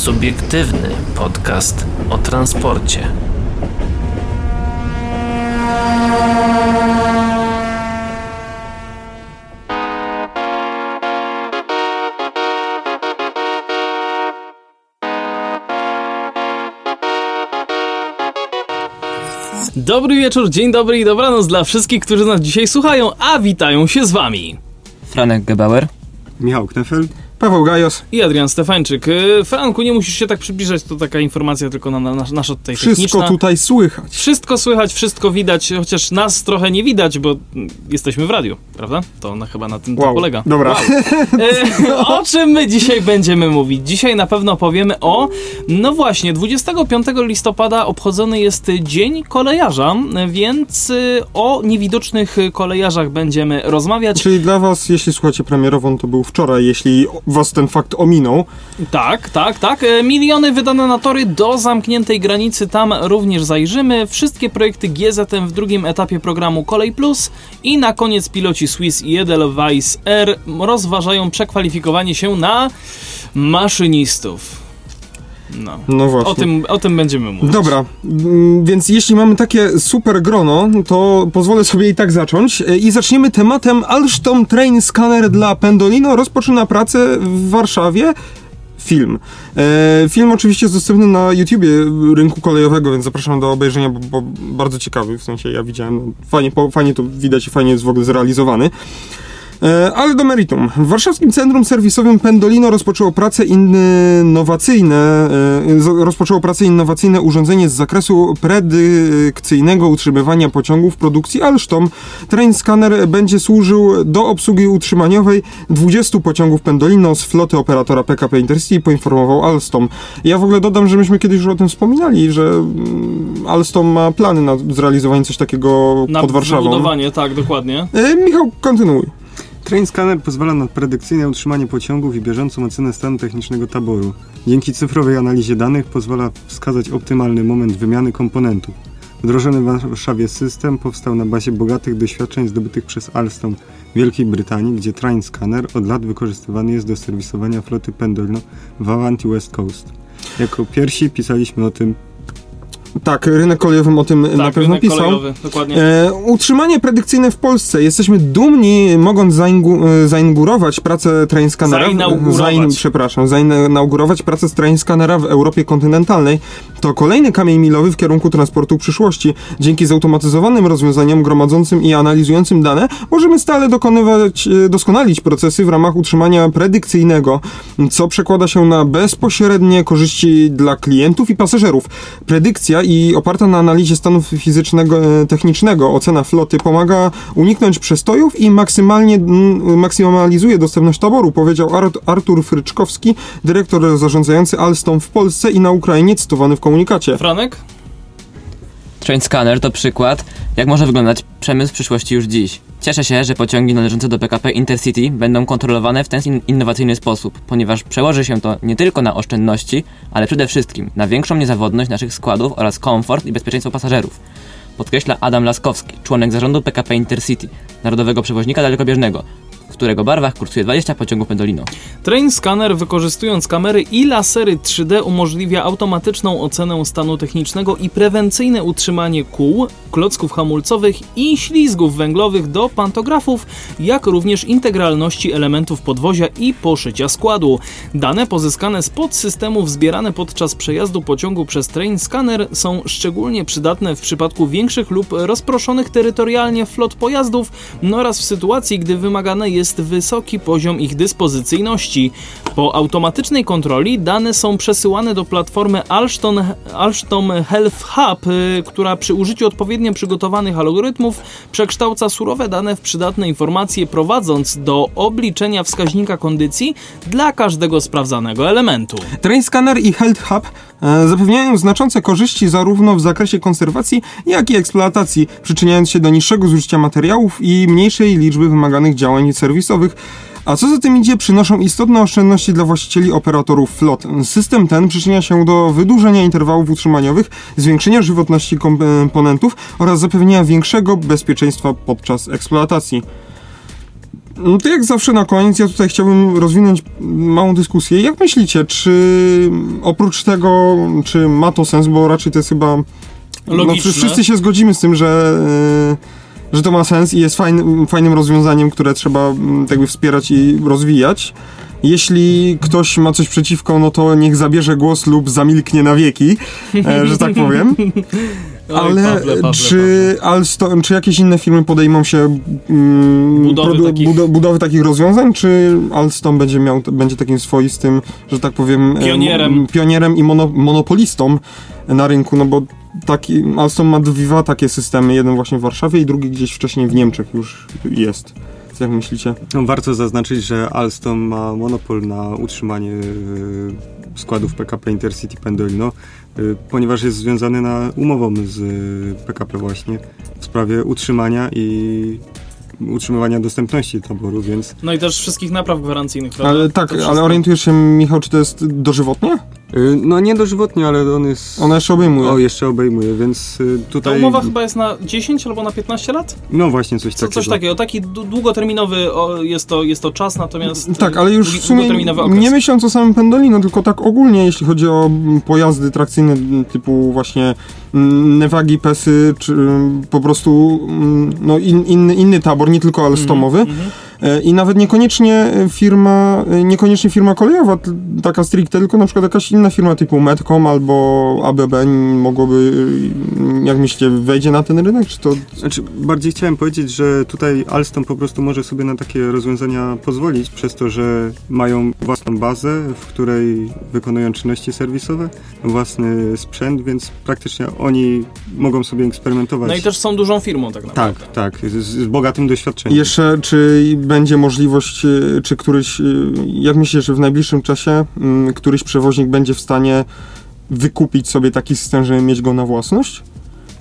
Subiektywny podcast o transporcie. Dobry wieczór, dzień dobry i dobranoc dla wszystkich, którzy nas dzisiaj słuchają, a witają się z wami. Franek Gebauer. Michał Knefel. Paweł Gajos. I Adrian Stefańczyk. Y, Franku, nie musisz się tak przybliżać, to taka informacja tylko na, na nasz, nasza tutaj Wszystko techniczna. tutaj słychać. Wszystko słychać, wszystko widać, chociaż nas trochę nie widać, bo jesteśmy w radiu, prawda? To na, chyba na tym to Wow. polega. Dobra. E, o czym my dzisiaj będziemy mówić? Dzisiaj na pewno powiemy o, no właśnie, 25 listopada obchodzony jest Dzień Kolejarza, więc y, o niewidocznych kolejarzach będziemy rozmawiać. Czyli dla was, jeśli słuchacie premierową, to był wczoraj, jeśli was ten fakt ominął. Tak, tak, tak. E, Miliony wydane na tory do zamkniętej granicy, tam również zajrzymy. Wszystkie projekty GZM w drugim etapie programu Kolej Plus i na koniec piloci Swiss i Edelweiss Air rozważają przekwalifikowanie się na maszynistów. No. No właśnie. O tym, o tym będziemy mówić. Dobra, mm, więc jeśli mamy takie super grono, to pozwolę sobie i tak zacząć. E, I zaczniemy tematem Alstom Train Scanner dla Pendolino rozpoczyna pracę w Warszawie. Film. E, film oczywiście jest dostępny na YouTubie rynku kolejowego, więc zapraszam do obejrzenia, bo, bo bardzo ciekawy, w sensie ja widziałem, no, fajnie, po, fajnie to widać i fajnie jest w ogóle zrealizowany. E, Ale do meritum. W warszawskim centrum serwisowym Pendolino rozpoczęło pracę innowacyjne, e, rozpoczęło pracę innowacyjne urządzenie z zakresu predykcyjnego utrzymywania pociągów produkcji Alstom. Train Scanner będzie służył do obsługi utrzymaniowej 20 pociągów Pendolino z floty operatora PKP Intercity, poinformował Alstom. Ja w ogóle dodam, że myśmy kiedyś już o tym wspominali, że mm, Alstom ma plany na zrealizowanie coś takiego Na pod Warszawą. wybudowanie, tak, dokładnie. E, Michał, kontynuuj. Train Scanner pozwala na predykcyjne utrzymanie pociągów i bieżącą ocenę stanu technicznego taboru. Dzięki cyfrowej analizie danych pozwala wskazać optymalny moment wymiany komponentów. Wdrożony w Warszawie system powstał na bazie bogatych doświadczeń zdobytych przez Alstom w Wielkiej Brytanii, gdzie Train Scanner od lat wykorzystywany jest do serwisowania floty Pendolino w Avanti West Coast. Jako pierwsi pisaliśmy o tym Tak, rynek kolejowym o tym na tak, pewno rynek pisał. kolejowy, dokładnie. E, utrzymanie predykcyjne w Polsce. Jesteśmy dumni, mogąc zaingu, e, zainaugurować pracę train scannera. Zainaugurować. przepraszam, zainaugurować pracę z train scannera w Europie kontynentalnej. To kolejny kamień milowy w kierunku transportu przyszłości. Dzięki zautomatyzowanym rozwiązaniom gromadzącym i analizującym dane możemy stale dokonywać, e, doskonalić procesy w ramach utrzymania predykcyjnego, co przekłada się na bezpośrednie korzyści dla klientów i pasażerów. Predykcja i oparta na analizie stanu fizycznego, e, technicznego ocena floty pomaga uniknąć przestojów i maksymalnie maksymalizuje dostępność taboru, powiedział Art- Artur Fryczkowski, dyrektor zarządzający Alstom w Polsce i na Ukrainie, cytowany w komunikacie. Franek? Train Scanner to przykład, jak może wyglądać przemysł przyszłości już dziś. Cieszę się, że pociągi należące do PKP Intercity będą kontrolowane w ten in- innowacyjny sposób, ponieważ przełoży się to nie tylko na oszczędności, ale przede wszystkim na większą niezawodność naszych składów oraz komfort i bezpieczeństwo pasażerów. Podkreśla Adam Laskowski, członek zarządu PKP Intercity, narodowego przewoźnika dalekobieżnego, w którego barwach kursuje 20 pociągów Pendolino. Train Scanner wykorzystując kamery i lasery 3D umożliwia automatyczną ocenę stanu technicznego i prewencyjne utrzymanie kół, klocków hamulcowych i ślizgów węglowych do pantografów, jak również integralności elementów podwozia i poszycia składu. Dane pozyskane z podsystemów zbierane podczas przejazdu pociągu przez Train Scanner są szczególnie przydatne w przypadku większych lub rozproszonych terytorialnie flot pojazdów no oraz w sytuacji, gdy wymagany jest wysoki poziom ich dyspozycyjności. Po automatycznej kontroli dane są przesyłane do platformy Alstom, Alstom Health Hub, y, która przy użyciu odpowiednio przygotowanych algorytmów przekształca surowe dane w przydatne informacje, prowadząc do obliczenia wskaźnika kondycji dla każdego sprawdzanego elementu. Train Scanner i Health Hub e, zapewniają znaczące korzyści zarówno w zakresie konserwacji, jak i eksploatacji, przyczyniając się do niższego zużycia materiałów i mniejszej liczby wymaganych działań serwisowych. A co za tym idzie, przynoszą istotne oszczędności dla właścicieli operatorów flot. System ten przyczynia się do wydłużenia interwałów utrzymaniowych, zwiększenia żywotności komponentów oraz zapewnienia większego bezpieczeństwa podczas eksploatacji. No to jak zawsze na koniec, ja tutaj chciałbym rozwinąć małą dyskusję. Jak myślicie, czy oprócz tego, czy ma to sens, bo raczej to jest chyba... No, Logiczne. wszyscy się zgodzimy z tym, że, e, że to ma sens i jest fajnym, fajnym rozwiązaniem, które trzeba mm, tak jakby wspierać i rozwijać. Jeśli ktoś ma coś przeciwko, no to niech zabierze głos lub zamilknie na wieki, e, że tak powiem. Oj, Ale Pawle, Pawle, czy, Alstom, czy jakieś inne firmy podejmą się mm, Budowy takich- budo- budowy takich rozwiązań, czy Alstom będzie miał będzie takim swoistym, że tak powiem, em, Pionierem. pionierem i mono, monopolistą na rynku, no bo taki, Alstom ma dwa takie systemy, jeden właśnie w Warszawie i drugi gdzieś wcześniej w Niemczech już jest. Co Jak myślicie? No, warto zaznaczyć, że Alstom ma monopol na utrzymanie y, składów PKP Intercity Pendolino, y, ponieważ jest związany na umową z y, PKP właśnie w sprawie utrzymania i utrzymywania dostępności taboru, więc No i też wszystkich napraw gwarancyjnych, prawda? Ale tak, ale orientujesz się, Michał, czy to jest dożywotnie? Y, no nie dożywotnie, ale on jest... Ona jeszcze obejmuje. O, jeszcze obejmuje, więc y, Ta tutaj... umowa chyba jest na 10 albo na 15 lat? No właśnie, coś Co, takiego. coś takiego. Taki dłu- długoterminowy o, jest, to, jest to czas, natomiast... Tak, ale już w sumie nie myśląc o samym Pendolino, tylko tak ogólnie, jeśli chodzi o mm, pojazdy trakcyjne m, typu właśnie mm, Nevagi, Pesy, czy mm, po prostu mm, no, in, inny, inny tabor, nie tylko Alstomowy. Mhm. E, I nawet niekoniecznie firma, e, niekoniecznie firma kolejowa, taka stricte, tylko na przykład jakaś inna firma typu Medcom albo ABB mogłoby, e, jak myślicie, wejdzie na ten rynek, czy to... Znaczy, bardziej chciałem powiedzieć, że tutaj Alstom po prostu może sobie na takie rozwiązania pozwolić, przez to, że mają własną bazę, w której wykonują czynności serwisowe, własny sprzęt, więc praktycznie oni mogą sobie eksperymentować. No i też są dużą firmą tak naprawdę. Tak, tak, z, z bogatym doświadczeniem. Jeszcze, czy będzie możliwość, e, czy któryś, e, jak myślisz, że w najbliższym czasie mm, któryś przewoźnik będzie w stanie wykupić sobie taki system, żeby mieć go na własność?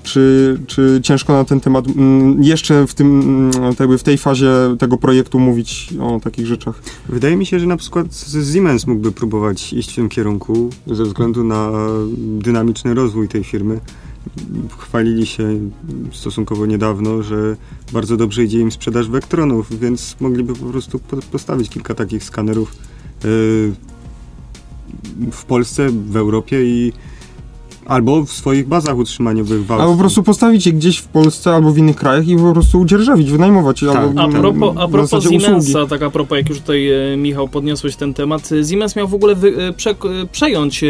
Czy, czy ciężko na ten temat mm, jeszcze w, tym, mm, jakby w tej fazie tego projektu mówić o takich rzeczach? Wydaje mi się, że na przykład Siemens mógłby próbować iść w tym kierunku ze względu na dynamiczny rozwój tej firmy. Chwalili się stosunkowo niedawno, że bardzo dobrze idzie im sprzedaż Vectronów, więc mogliby po prostu po- postawić kilka takich skanerów yy, w Polsce, w Europie i albo w swoich bazach utrzymaniowych w Albo po prostu postawić je gdzieś w Polsce albo w innych krajach i po prostu udzierżawić, wynajmować. Tak. Albo, A propos, a propos. Siemensa, tak a propos, jak już tutaj e, Michał podniosłeś ten temat, e, Siemens miał w ogóle wy, e, prze, przejąć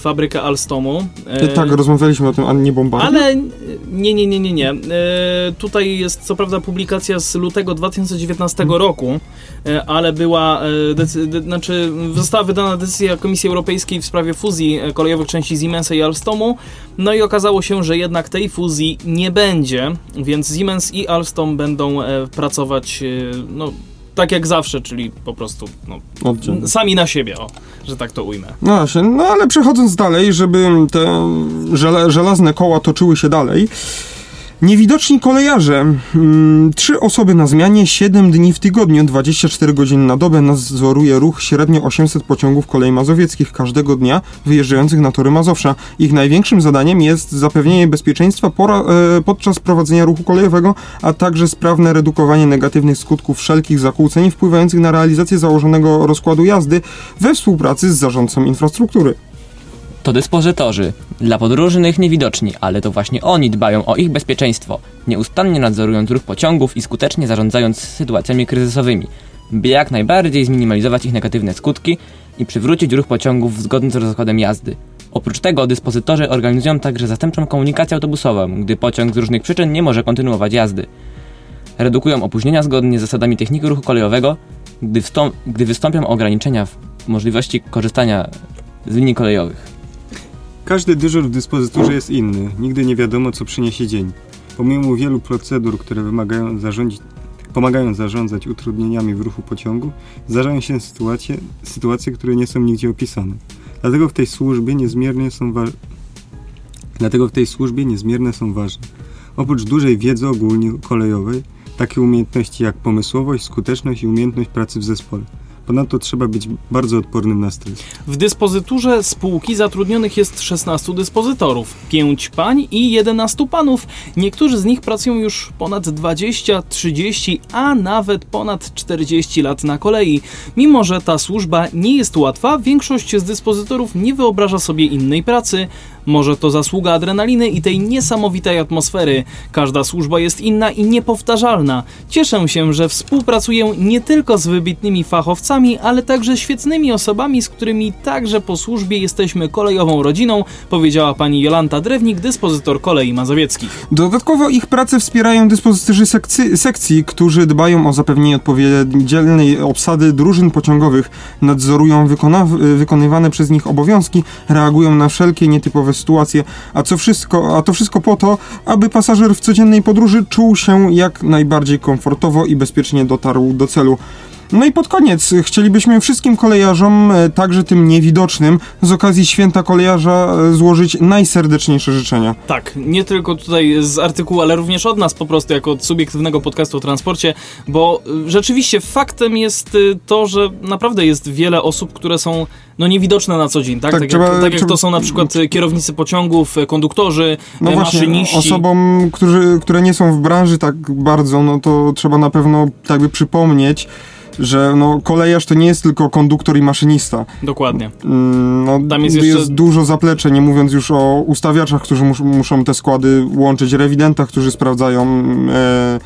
fabrykę Alstomu. E, Tak, rozmawialiśmy o tym, a nie bombardzie. Ale nie, nie, nie, nie, nie. E, tutaj jest co prawda publikacja z lutego 2019 roku, e, ale była, decy- de, znaczy została wydana decyzja Komisji Europejskiej w sprawie fuzji kolejowych części Siemensa i Alstomu. No i okazało się, że jednak tej fuzji nie będzie, więc Siemens i Alstom będą e, pracować e, no, tak jak zawsze, czyli po prostu no, sami na siebie, o, że tak to ujmę. No właśnie, no ale przechodząc dalej, żeby te żela, żelazne koła toczyły się dalej. Niewidoczni kolejarze. Mm, Trzy osoby na zmianie, 7 dni w tygodniu, 24 godziny na dobę nadzoruje ruch średnio 800 pociągów kolei mazowieckich każdego dnia wyjeżdżających na tory Mazowsza. Ich największym zadaniem jest zapewnienie bezpieczeństwa pora, e, podczas prowadzenia ruchu kolejowego, a także sprawne redukowanie negatywnych skutków wszelkich zakłóceń wpływających na realizację założonego rozkładu jazdy we współpracy z zarządcą infrastruktury. To dyspozytorzy. Dla podróżnych niewidoczni, ale to właśnie oni dbają o ich bezpieczeństwo, nieustannie nadzorując ruch pociągów i skutecznie zarządzając sytuacjami kryzysowymi, by jak najbardziej zminimalizować ich negatywne skutki i przywrócić ruch pociągów zgodny z rozkładem jazdy. Oprócz tego dyspozytorzy organizują także zastępczą komunikację autobusową, gdy pociąg z różnych przyczyn nie może kontynuować jazdy. Redukują opóźnienia zgodnie z zasadami techniki ruchu kolejowego, gdy, gdy wystąpią ograniczenia w możliwości korzystania z linii kolejowych. Każdy dyżur w dyspozyturze jest inny. Nigdy nie wiadomo, co przyniesie dzień. Pomimo wielu procedur, które wymagają zarządzić, pomagają zarządzać utrudnieniami w ruchu pociągu, zdarzają się sytuacje, sytuacje, które nie są nigdzie opisane. Dlatego w tej służbie niezmiernie są wa- Dlatego w tej służbie niezmierne są ważne. Oprócz dużej wiedzy ogólnie kolejowej, takie umiejętności jak pomysłowość, skuteczność i umiejętność pracy w zespole. Ponadto trzeba być bardzo odpornym na stres. W dyspozyturze spółki zatrudnionych jest 16 dyspozytorów, 5 pań i 11 panów. Niektórzy z nich pracują już ponad 20, 30, a nawet ponad 40 lat na kolei. Mimo, że ta służba nie jest łatwa, większość z dyspozytorów nie wyobraża sobie innej pracy. Może to zasługa adrenaliny i tej niesamowitej atmosfery. Każda służba jest inna i niepowtarzalna. Cieszę się, że współpracuję nie tylko z wybitnymi fachowcami, ale także świetnymi osobami, z którymi także po służbie jesteśmy kolejową rodziną, powiedziała pani Jolanta Drewnik, dyspozytor kolei mazowieckich. Dodatkowo ich pracę wspierają dyspozytorzy sekcji, sekcji, którzy dbają o zapewnienie odpowiedzialnej obsady drużyn pociągowych, nadzorują wykonywane przez nich obowiązki, reagują na wszelkie nietypowe sytuacje, a, co wszystko, a to wszystko po to, aby pasażer w codziennej podróży czuł się jak najbardziej komfortowo i bezpiecznie dotarł do celu. No i pod koniec chcielibyśmy wszystkim kolejarzom, e, także tym niewidocznym, z okazji święta kolejarza e, złożyć najserdeczniejsze życzenia. Tak, nie tylko tutaj z artykułu, ale również od nas po prostu, jako od subiektywnego podcastu o transporcie, bo y, rzeczywiście faktem jest y, to, że naprawdę jest wiele osób, które są no niewidoczne na co dzień, tak? Tak, Tak, trzeba- jak, tak jak to są na przykład y, kierownicy pociągów, y, konduktorzy, No y, właśnie, maszyniści. osobom, którzy, które nie są w branży tak bardzo, no to trzeba na pewno tak by przypomnieć, że no, kolejarz to nie jest tylko konduktor i maszynista. Dokładnie. Mm, No, Tam jest jest, jeszcze- dużo zaplecze, nie mówiąc już o ustawiaczach, którzy mus, muszą te składy łączyć, rewidentach, którzy sprawdzają e,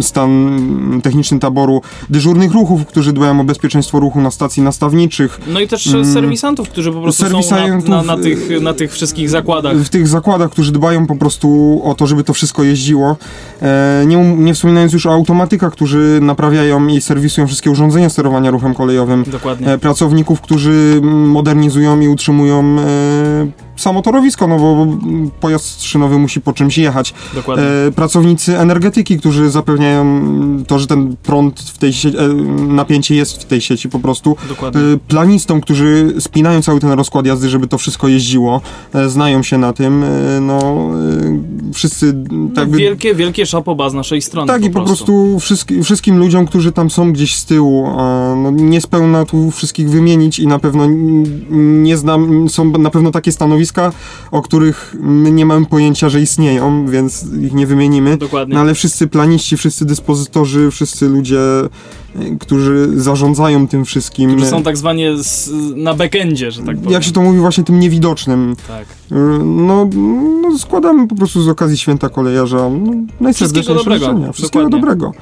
stan techniczny taboru, dyżurnych ruchów, którzy dbają o bezpieczeństwo ruchu na stacji nastawniczych, No i też Mm. serwisantów, którzy po prostu są na, Serwisantów, na, na, y, tych, na tych wszystkich zakładach. w tych zakładach, którzy dbają po prostu o to, żeby to wszystko jeździło. E, nie, um- nie wspominając już o automatykach, którzy naprawiają i serwisują wszystkie urządzenia sterowania ruchem kolejowym. Dokładnie. E, pracowników, którzy mm, modernizują i utrzymują e, samo torowisko, no bo mm, pojazd szynowy musi po czymś jechać. Dokładnie. E, pracownicy energetyki, którzy zapewniają to, że ten prąd w tej sieci, e, napięcie jest w tej sieci po prostu. Dokładnie. E, planistom, którzy spinają cały ten rozkład jazdy, żeby to wszystko jeździło, e, znają się na tym, no wszyscy No, tak wielkie, wielkie szapoba z naszej strony. tak po i po prostu wszystkim, wszystkim ludziom, którzy tam są gdzieś z tyłu, no, nie spełna tu wszystkich wymienić i na pewno nie znam, są na pewno takie stanowiska, o których my nie mamy pojęcia, że istnieją, więc ich nie wymienimy. Dokładnie. No ale wszyscy planiści, wszyscy dyspozytorzy, wszyscy ludzie, y, którzy zarządzają tym wszystkim. Którzy są tak zwanie s- na backendzie, że tak powiem. jak się to mówi, właśnie tym niewidocznym. Tak. Y, No, no składamy po prostu z okazji święta kolejarza no, najserdeczniejsze dobrego. życzenia. Wszystkiego Dokładnie. dobrego.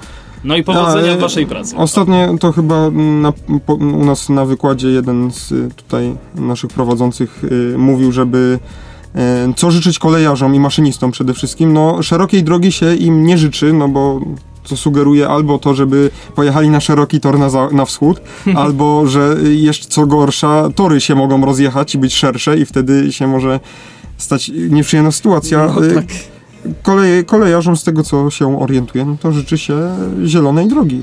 No i powodzenia A, e, w waszej pracy. Ostatnio to chyba na, po, u nas na wykładzie jeden z y, tutaj naszych prowadzących y, mówił, żeby y, co życzyć kolejarzom i maszynistom przede wszystkim. No szerokiej drogi się im nie życzy, no bo to sugeruje albo to, żeby pojechali na szeroki tor na, za, na wschód, albo że jeszcze co gorsza, tory się mogą rozjechać i być szersze i wtedy się może stać nieprzyjemna sytuacja. No, Y, tak. Kolej, kolejarzom z tego co się orientuję, no to życzy się zielonej drogi.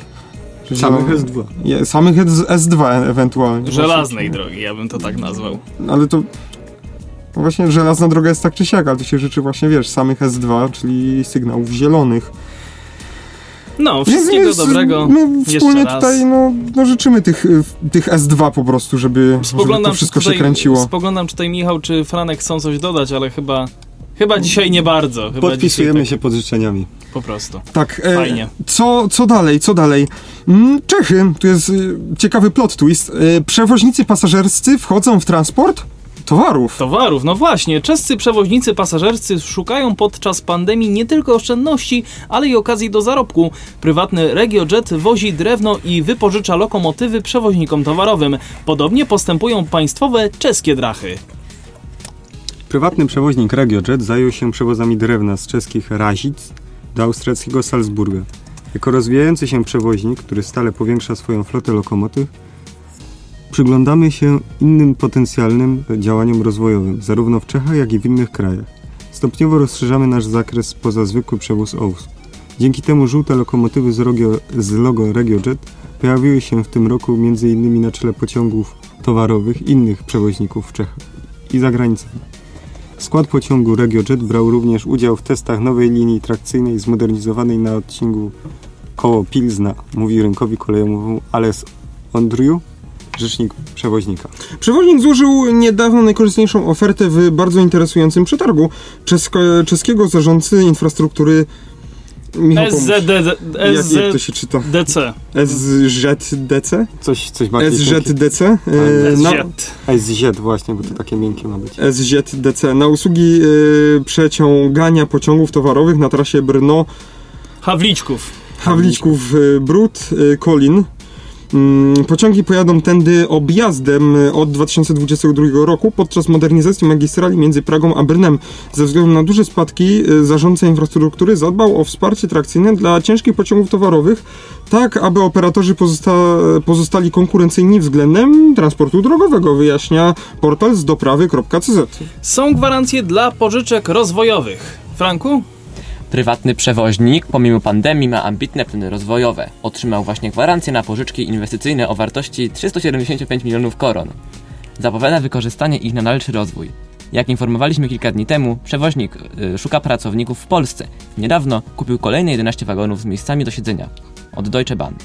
Samych zielone- S2. Je, samych S- S2 e- ewentualnie. Żelaznej drogi, ja bym to tak nazwał. Ale to właśnie żelazna droga jest tak czy siak, ale to się życzy właśnie, wiesz, samych S2, czyli sygnałów zielonych. No, wszystkiego Więc dobrego. My wspólnie raz. tutaj no, no życzymy tych, tych S2 po prostu, żeby, żeby to wszystko tutaj, się kręciło. Spoglądam, czy tutaj Michał czy Franek chcą coś dodać, ale chyba, chyba dzisiaj nie bardzo. Chyba Podpisujemy dzisiaj się pod życzeniami. tak, po prostu. Tak, e, Fajnie. Co, co dalej, co dalej? Mm, Czechy, tu jest y, ciekawy plot twist. Y, przewoźnicy pasażerscy wchodzą w transport towarów. Towarów, no właśnie. Czescy przewoźnicy pasażerscy szukają podczas pandemii nie tylko oszczędności, ale i okazji do zarobku. Prywatny RegioJet wozi drewno i wypożycza lokomotywy przewoźnikom towarowym. Podobnie postępują państwowe czeskie drachy. Prywatny przewoźnik RegioJet zajął się przewozami drewna z czeskich Razic do austriackiego Salzburga. Jako rozwijający się przewoźnik, który stale powiększa swoją flotę lokomotyw, przyglądamy się innym potencjalnym działaniom rozwojowym, zarówno w Czechach, jak i w innych krajach. Stopniowo rozszerzamy nasz zakres poza zwykły przewóz osób. Dzięki temu żółte lokomotywy z, rogio, z logo RegioJet pojawiły się w tym roku m.in. na czele pociągów towarowych innych przewoźników w Czechach i za granicą. Skład pociągu RegioJet brał również udział w testach nowej linii trakcyjnej zmodernizowanej na odcinku koło Pilzna, mówi rynkowi kolejowemu Ales Andrew, rzecznik przewoźnika. Przewoźnik złożył niedawno najkorzystniejszą ofertę w bardzo interesującym przetargu czesko, czeskiego zarządcy infrastruktury Michał, pomóż. SZD, jak, jak to się czyta? SZDC. SZDC? Coś, coś bardziej. SZDC? E, SZ. SZ właśnie, bo to takie miękkie ma być. SZDC. Na usługi e, przeciągania pociągów towarowych na trasie Brno Hawliczków. Hawliczków e, Brud, e, Kolin. Mm, Pociągi pojadą tędy objazdem e, od 2022 roku podczas modernizacji magistrali między Pragą a Brnem. Ze względu na duże spadki e, zarządca infrastruktury zadbał o wsparcie trakcyjne dla ciężkich pociągów towarowych, tak aby operatorzy pozosta pozostali konkurencyjni względem transportu drogowego, wyjaśnia portal z doprawy.cz. Są gwarancje dla pożyczek rozwojowych. Franku? Prywatny przewoźnik, pomimo pandemii, ma ambitne plany rozwojowe. Otrzymał właśnie gwarancję na pożyczki inwestycyjne o wartości 375 milionów koron. Zapowiada wykorzystanie ich na dalszy rozwój. Jak informowaliśmy kilka dni temu, przewoźnik y, szuka pracowników w Polsce. Niedawno kupił kolejne 11 wagonów z miejscami do siedzenia od Deutsche Bahn.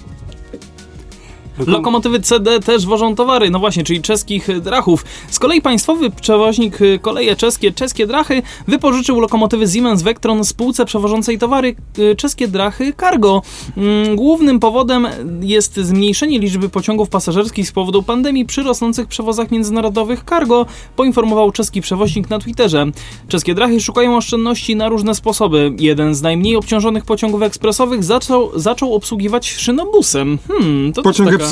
Lokomotywy CD też wożą towary, no właśnie, czyli czeskich y, drachów. Z kolei państwowy przewoźnik y, koleje czeskie, czeskie drachy, wypożyczył lokomotywy Siemens Vectron spółce przewożącej towary y, czeskie drachy Cargo. Mm, Głównym powodem jest zmniejszenie liczby pociągów pasażerskich z powodu pandemii przy rosnących przewozach międzynarodowych cargo, poinformował czeski przewoźnik na Twitterze. Czeskie drachy szukają oszczędności na różne sposoby. Jeden z najmniej obciążonych pociągów ekspresowych zaczął, zaczął obsługiwać szynobusem. Hmm, to Pociąg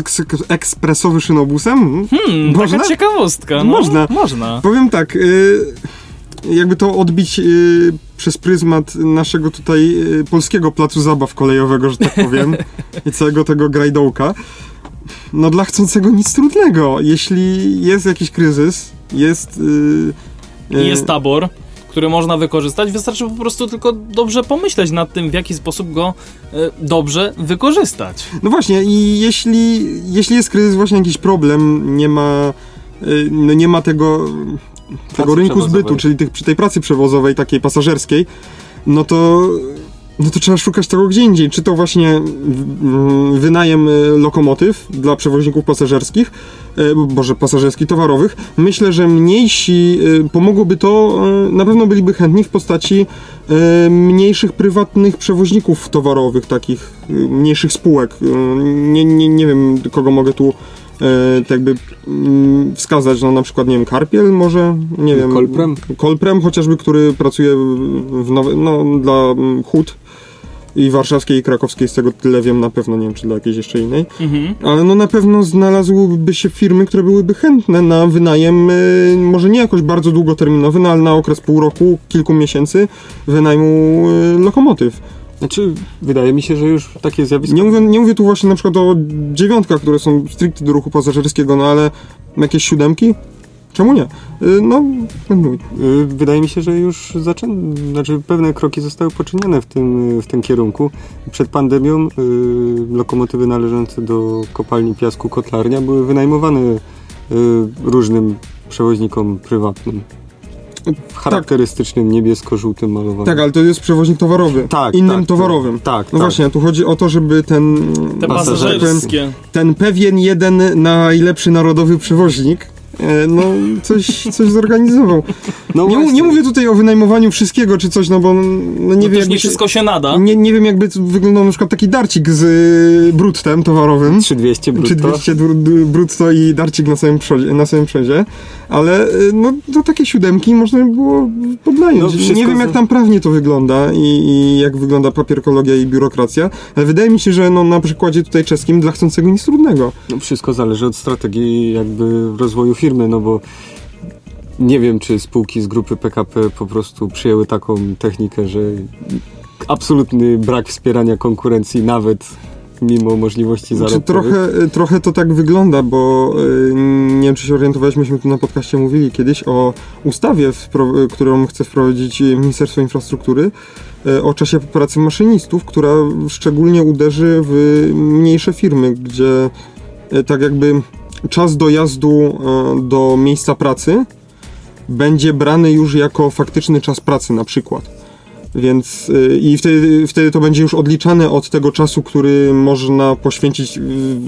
ekspresowy szynobusem? Hmm, Można? taka ciekawostka. No, Można. Można. Powiem tak, y, jakby to odbić y, przez pryzmat naszego tutaj y, polskiego placu zabaw kolejowego, że tak powiem, i całego tego grajdołka. No dla chcącego nic trudnego. Jeśli jest jakiś kryzys, jest... jest tabor, który można wykorzystać. Wystarczy po prostu tylko dobrze pomyśleć nad tym, w jaki sposób go e, dobrze wykorzystać. No właśnie, i jeśli, jeśli jest kryzys, właśnie jakiś problem, nie ma, y, no nie ma tego, tego rynku zbytu, czyli tych, przy tej pracy przewozowej, takiej pasażerskiej, no to, no to trzeba szukać tego gdzie indziej. Czy to właśnie wynajem y, lokomotyw dla przewoźników pasażerskich, y, boże, pasażerskich, towarowych. Myślę, że mniejsi, y, pomogłoby to, na pewno byliby chętni w postaci mniejszych prywatnych przewoźników towarowych, takich mniejszych spółek. Nie, nie, nie wiem, kogo mogę tu e, tak jakby mm, wskazać, no na przykład, nie wiem, Karpiel może, nie wiem. Kolprem? Kolprem chociażby, który pracuje w nowe, no dla mm, hut i warszawskiej i krakowskiej, z tego tyle wiem, na pewno, nie wiem, czy dla jakiejś jeszcze innej. Mhm. Ale no na pewno znalazłyby się firmy, które byłyby chętne na wynajem, y, może nie jakoś bardzo długoterminowy, no ale na okres pół roku, kilku miesięcy wynajmu y, lokomotyw. Znaczy, wydaje mi się, że już takie zjawisko... Nie mówię, nie mówię tu właśnie na przykład o dziewiątkach, które są stricte do ruchu pasażerskiego, no ale jakieś siódemki? Czemu nie? Y, No, kontynuuj. Y, Wydaje mi się, że już zaczę... znaczy pewne kroki zostały poczynione w tym, w tym kierunku. Przed pandemią y, lokomotywy należące do kopalni piasku Kotlarnia były wynajmowane y, różnym przewoźnikom prywatnym. W charakterystycznym niebiesko-żółtym malowanym. Tak, ale to jest przewoźnik towarowy. Tak, Innym tak, towarowym. Tak, No tak. właśnie, tu chodzi o to, żeby ten, Te Pasażerskie. pasażerskie. ten pewien jeden najlepszy narodowy przewoźnik no coś, coś zorganizował. No Nie, nie mówię tutaj o wynajmowaniu wszystkiego czy coś, no bo no, nie No wiem nie wszystko się nada. nie, nie wiem jakby wyglądał na przykład taki darcik z y, bruttem towarowym. 3200 brutto. Czy 200 dru- dru- brutto i darcik na samym, przodzie, na samym przodzie, ale y, no to takie siódemki można by było podnająć. No, nie wiem jak tam prawnie to wygląda i, i jak wygląda papierkologia i biurokracja, ale wydaje mi się, że no, na przykładzie tutaj czeskim dla chcącego nic trudnego. No, wszystko zależy od strategii jakby rozwoju firmy, no bo nie wiem, czy spółki z grupy PKP po prostu przyjęły taką technikę, że absolutny brak wspierania konkurencji nawet mimo możliwości Czy zarobkowych. trochę, trochę to tak wygląda, bo y, nie wiem, czy się orientowałeś, myśmy tu na podcaście mówili kiedyś o ustawie, wpro- którą chce wprowadzić Ministerstwo Infrastruktury y, o czasie pracy maszynistów, która szczególnie uderzy w mniejsze firmy, gdzie y, tak jakby czas dojazdu y, do miejsca pracy będzie brany już jako faktyczny czas pracy na przykład. Więc y, i wtedy, wtedy to będzie już odliczane od tego czasu, który można poświęcić y,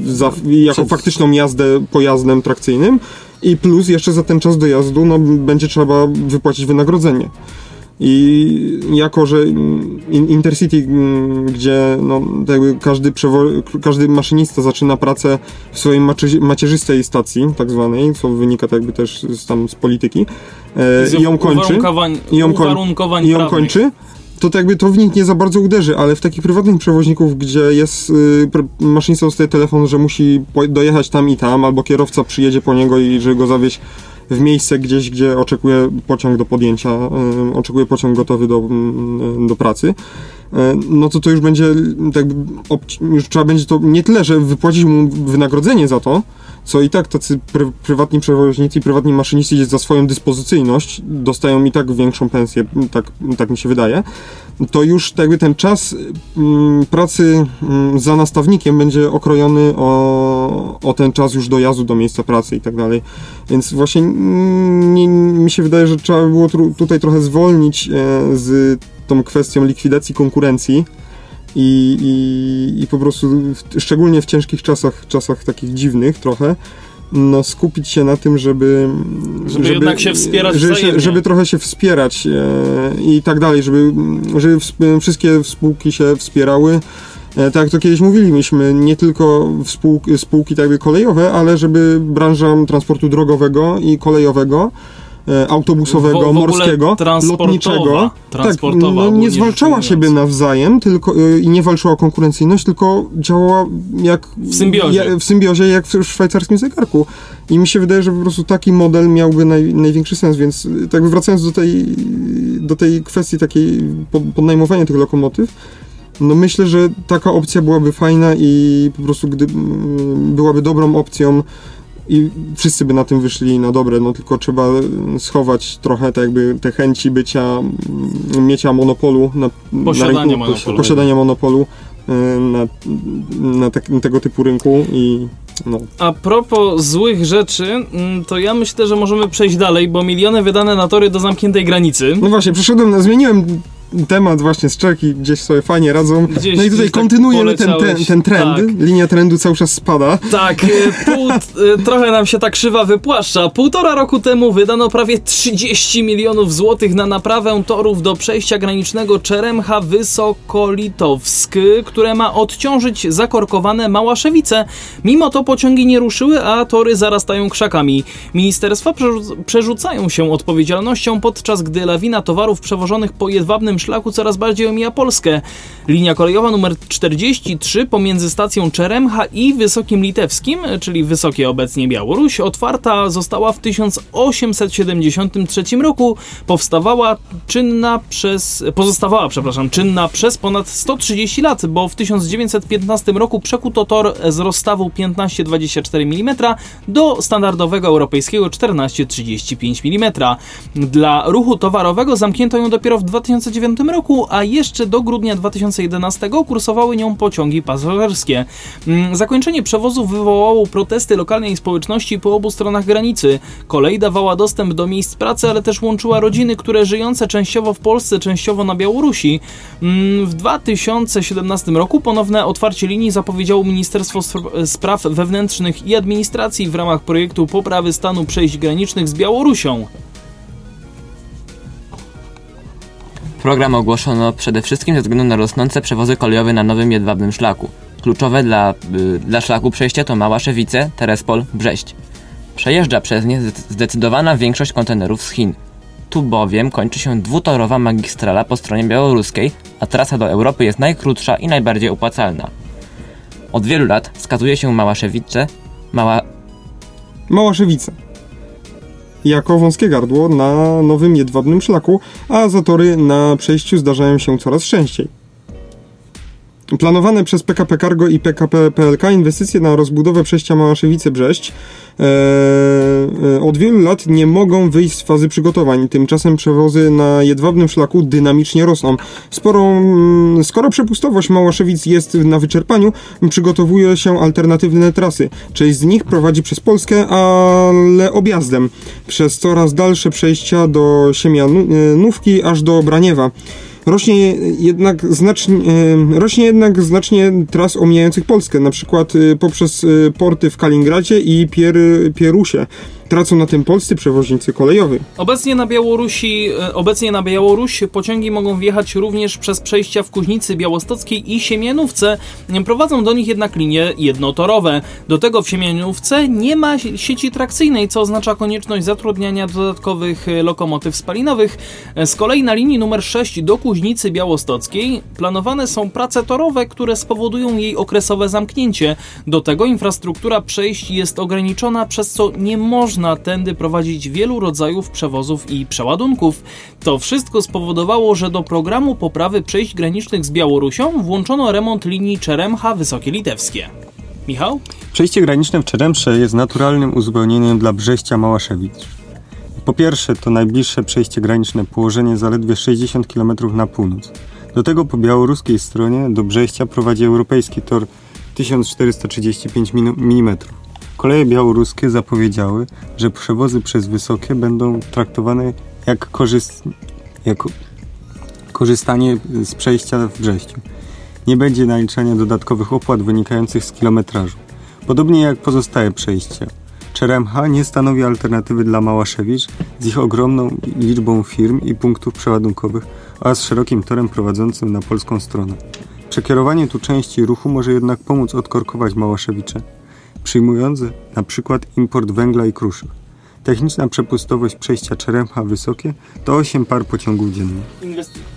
za, jako faktyczną jazdę pojazdem trakcyjnym i plus jeszcze za ten czas dojazdu no, będzie trzeba wypłacić wynagrodzenie. I jako, że in- Intercity, mm, gdzie no, każdy, każdy maszynista zaczyna pracę w swojej macierzystej stacji, tak zwanej, co wynika tak jakby też z, tam z polityki, e, i ją kończy, i ją, koń- i ją kończy, to, to jakby to w nich nie za bardzo uderzy, ale w takich prywatnych przewoźników, gdzie jest y, maszynista dostaje telefon, że musi dojechać tam i tam, albo kierowca przyjedzie po niego i żeby go zawieźć w miejsce gdzieś, gdzie oczekuje pociąg do podjęcia, oczekuje pociąg gotowy do, mm, do pracy, y, no to to już będzie tak już trzeba będzie to nie tyle, że wypłacić mu wynagrodzenie za to, co i tak tacy pry, prywatni przewoźnicy prywatni maszyniści za swoją dyspozycyjność dostają i tak większą pensję, tak, tak mi się wydaje, to już jakby ten czas mm, pracy mm, za nastawnikiem będzie okrojony o, o ten czas już dojazdu do miejsca pracy i tak dalej. Więc właśnie nie, mi się wydaje, że trzeba by było tru, tutaj trochę zwolnić e, z tą kwestią likwidacji konkurencji. I, i, I po prostu, w, szczególnie w ciężkich czasach, czasach takich dziwnych trochę, no skupić się na tym, żeby... Żeby jednak się wspierać żeby, wzajemnie. żeby trochę się wspierać e, i tak dalej, żeby, żeby wszystkie spółki się wspierały. E, tak jak to kiedyś mówiliśmy, nie tylko spółki, spółki tak jakby kolejowe, ale żeby branża transportu drogowego i kolejowego e, autobusowego, W- w morskiego, lotniczego. Tak, no, nie zwalczała siebie nawzajem tylko, y, i nie walczyła o konkurencyjność, tylko działała jak W symbiozie. Ja, w symbiozie jak w szwajcarskim zegarku. I mi się wydaje, że po prostu taki model miałby naj, największy sens, więc tak wracając do tej, do tej kwestii takiej pod, podnajmowania tych lokomotyw, no myślę, że taka opcja byłaby fajna i po prostu gdy mm, byłaby dobrą opcją i wszyscy by na tym wyszli na dobre, no tylko trzeba schować trochę tak jakby te chęci bycia, mm, mienia monopolu na, Posiadania na rynku, monopolu. posiadania monopolu y, na, na tak, tego typu rynku i no. A propos złych rzeczy, mm, to ja myślę, że możemy przejść dalej, bo miliony wydane na tory do zamkniętej granicy. no właśnie, przeszedłem, zmieniłem temat właśnie z Czech i gdzieś sobie fajnie radzą. Gdzieś- no i tutaj tak kontynuujemy ten, ten, poleciałeś. ten trend, Tak. linia trendu cały czas spada. Tak, y, pół, y, trochę nam się ta krzywa wypłaszcza. Półtora roku temu wydano prawie 30 milionów złotych na naprawę torów do przejścia granicznego Czeremcha Wysokolitowsk, które ma odciążyć zakorkowane Małaszewice. Mimo to pociągi nie ruszyły, a tory zarastają krzakami. Ministerstwa przerzu- przerzucają się odpowiedzialnością, podczas gdy lawina towarów przewożonych po jedwabnym szlaku coraz bardziej omija Polskę. Linia kolejowa numer 43 pomiędzy stacją Czeremcha i Wysokim Litewskim, czyli Wysokie obecnie Białoruś, otwarta została w 1873 roku. Powstawała czynna przez, pozostawała, przepraszam, czynna przez ponad 130 lat, bo w 1915 roku przekuto tor z rozstawu 15-24 mm do standardowego europejskiego 14-35 mm. Dla ruchu towarowego zamknięto ją dopiero w 2009 roku, a jeszcze do grudnia 2011 kursowały nią pociągi pasażerskie. Mm, Zakończenie przewozu wywołało protesty lokalnej społeczności po obu stronach granicy. Kolej dawała dostęp do miejsc pracy, ale też łączyła rodziny, które żyjące częściowo w Polsce, częściowo na Białorusi. Mm, W 2017 roku ponowne otwarcie linii zapowiedziało Ministerstwo Spraw Wewnętrznych i Administracji w ramach projektu poprawy stanu przejść granicznych z Białorusią. Program ogłoszono przede wszystkim ze względu na rosnące przewozy kolejowe na nowym jedwabnym szlaku. Kluczowe dla, y, dla szlaku przejścia to Małaszewice, Terespol, Brześć. Przejeżdża przez nie zde- zdecydowana większość kontenerów z Chin. Tu bowiem kończy się dwutorowa magistrala po stronie białoruskiej, a trasa do Europy jest najkrótsza i najbardziej opłacalna. Od wielu lat wskazuje się Małaszewice, Mała, Małaszewice. Jako wąskie gardło na nowym jedwabnym szlaku, a zatory na przejściu zdarzają się coraz częściej. Planowane przez PKP Cargo i PKP PLK inwestycje na rozbudowę przejścia Małaszewice-Brześć e, e, od wielu lat nie mogą wyjść z fazy przygotowań. Tymczasem przewozy na jedwabnym szlaku dynamicznie rosną. Sporo, mm, skoro przepustowość Małaszewic jest na wyczerpaniu, przygotowuje się alternatywne trasy. Część z nich prowadzi przez Polskę, ale objazdem. Przez coraz dalsze przejścia do Siemianówki aż do Braniewa. Rośnie jednak znacznie, rośnie jednak znacznie tras omijających Polskę, na przykład e, poprzez e, porty w Kaliningradzie i Pier, Pierusie. Tracą na tym polscy przewoźnicy kolejowi. Obecnie na Białorusi, e, obecnie na Białoruś pociągi mogą wjechać również przez przejścia w Kuźnicy Białostockiej i Siemianówce. Prowadzą do nich jednak linie jednotorowe. Do tego w Siemianówce nie ma sieci trakcyjnej, co oznacza konieczność zatrudniania dodatkowych e, lokomotyw spalinowych. E, Z kolei na linii numer 6 do Kuźnicy Białostockiej planowane są prace torowe, które spowodują jej okresowe zamknięcie. Do tego infrastruktura przejść jest ograniczona, przez co nie można tędy prowadzić wielu rodzajów przewozów i przeładunków. To wszystko spowodowało, że do programu poprawy przejść granicznych z Białorusią włączono remont linii Czeremcha Wysokie Litewskie. Michał? Przejście graniczne w Czeremsze jest naturalnym uzupełnieniem dla Brześcia Małaszewicz. Po pierwsze, to najbliższe przejście graniczne, położenie zaledwie 60 km na północ. Do tego po białoruskiej stronie do Brześcia prowadzi europejski tor 1435 mm. Koleje białoruskie zapowiedziały, że przewozy przez Wysokie będą traktowane jak, korzyst... korzystanie z przejścia w Brześciu. Nie będzie naliczania dodatkowych opłat wynikających z kilometrażu. Podobnie jak pozostałe przejścia. Czeremcha nie stanowi alternatywy dla Małaszewicz z ich ogromną liczbą firm i punktów przeładunkowych oraz szerokim torem prowadzącym na polską stronę. Przekierowanie tu części ruchu może jednak pomóc odkorkować Małaszewicze, przyjmując na przykład import węgla i kruszych. Techniczna przepustowość przejścia Czeremcha wysokie to 8 par pociągów dziennie.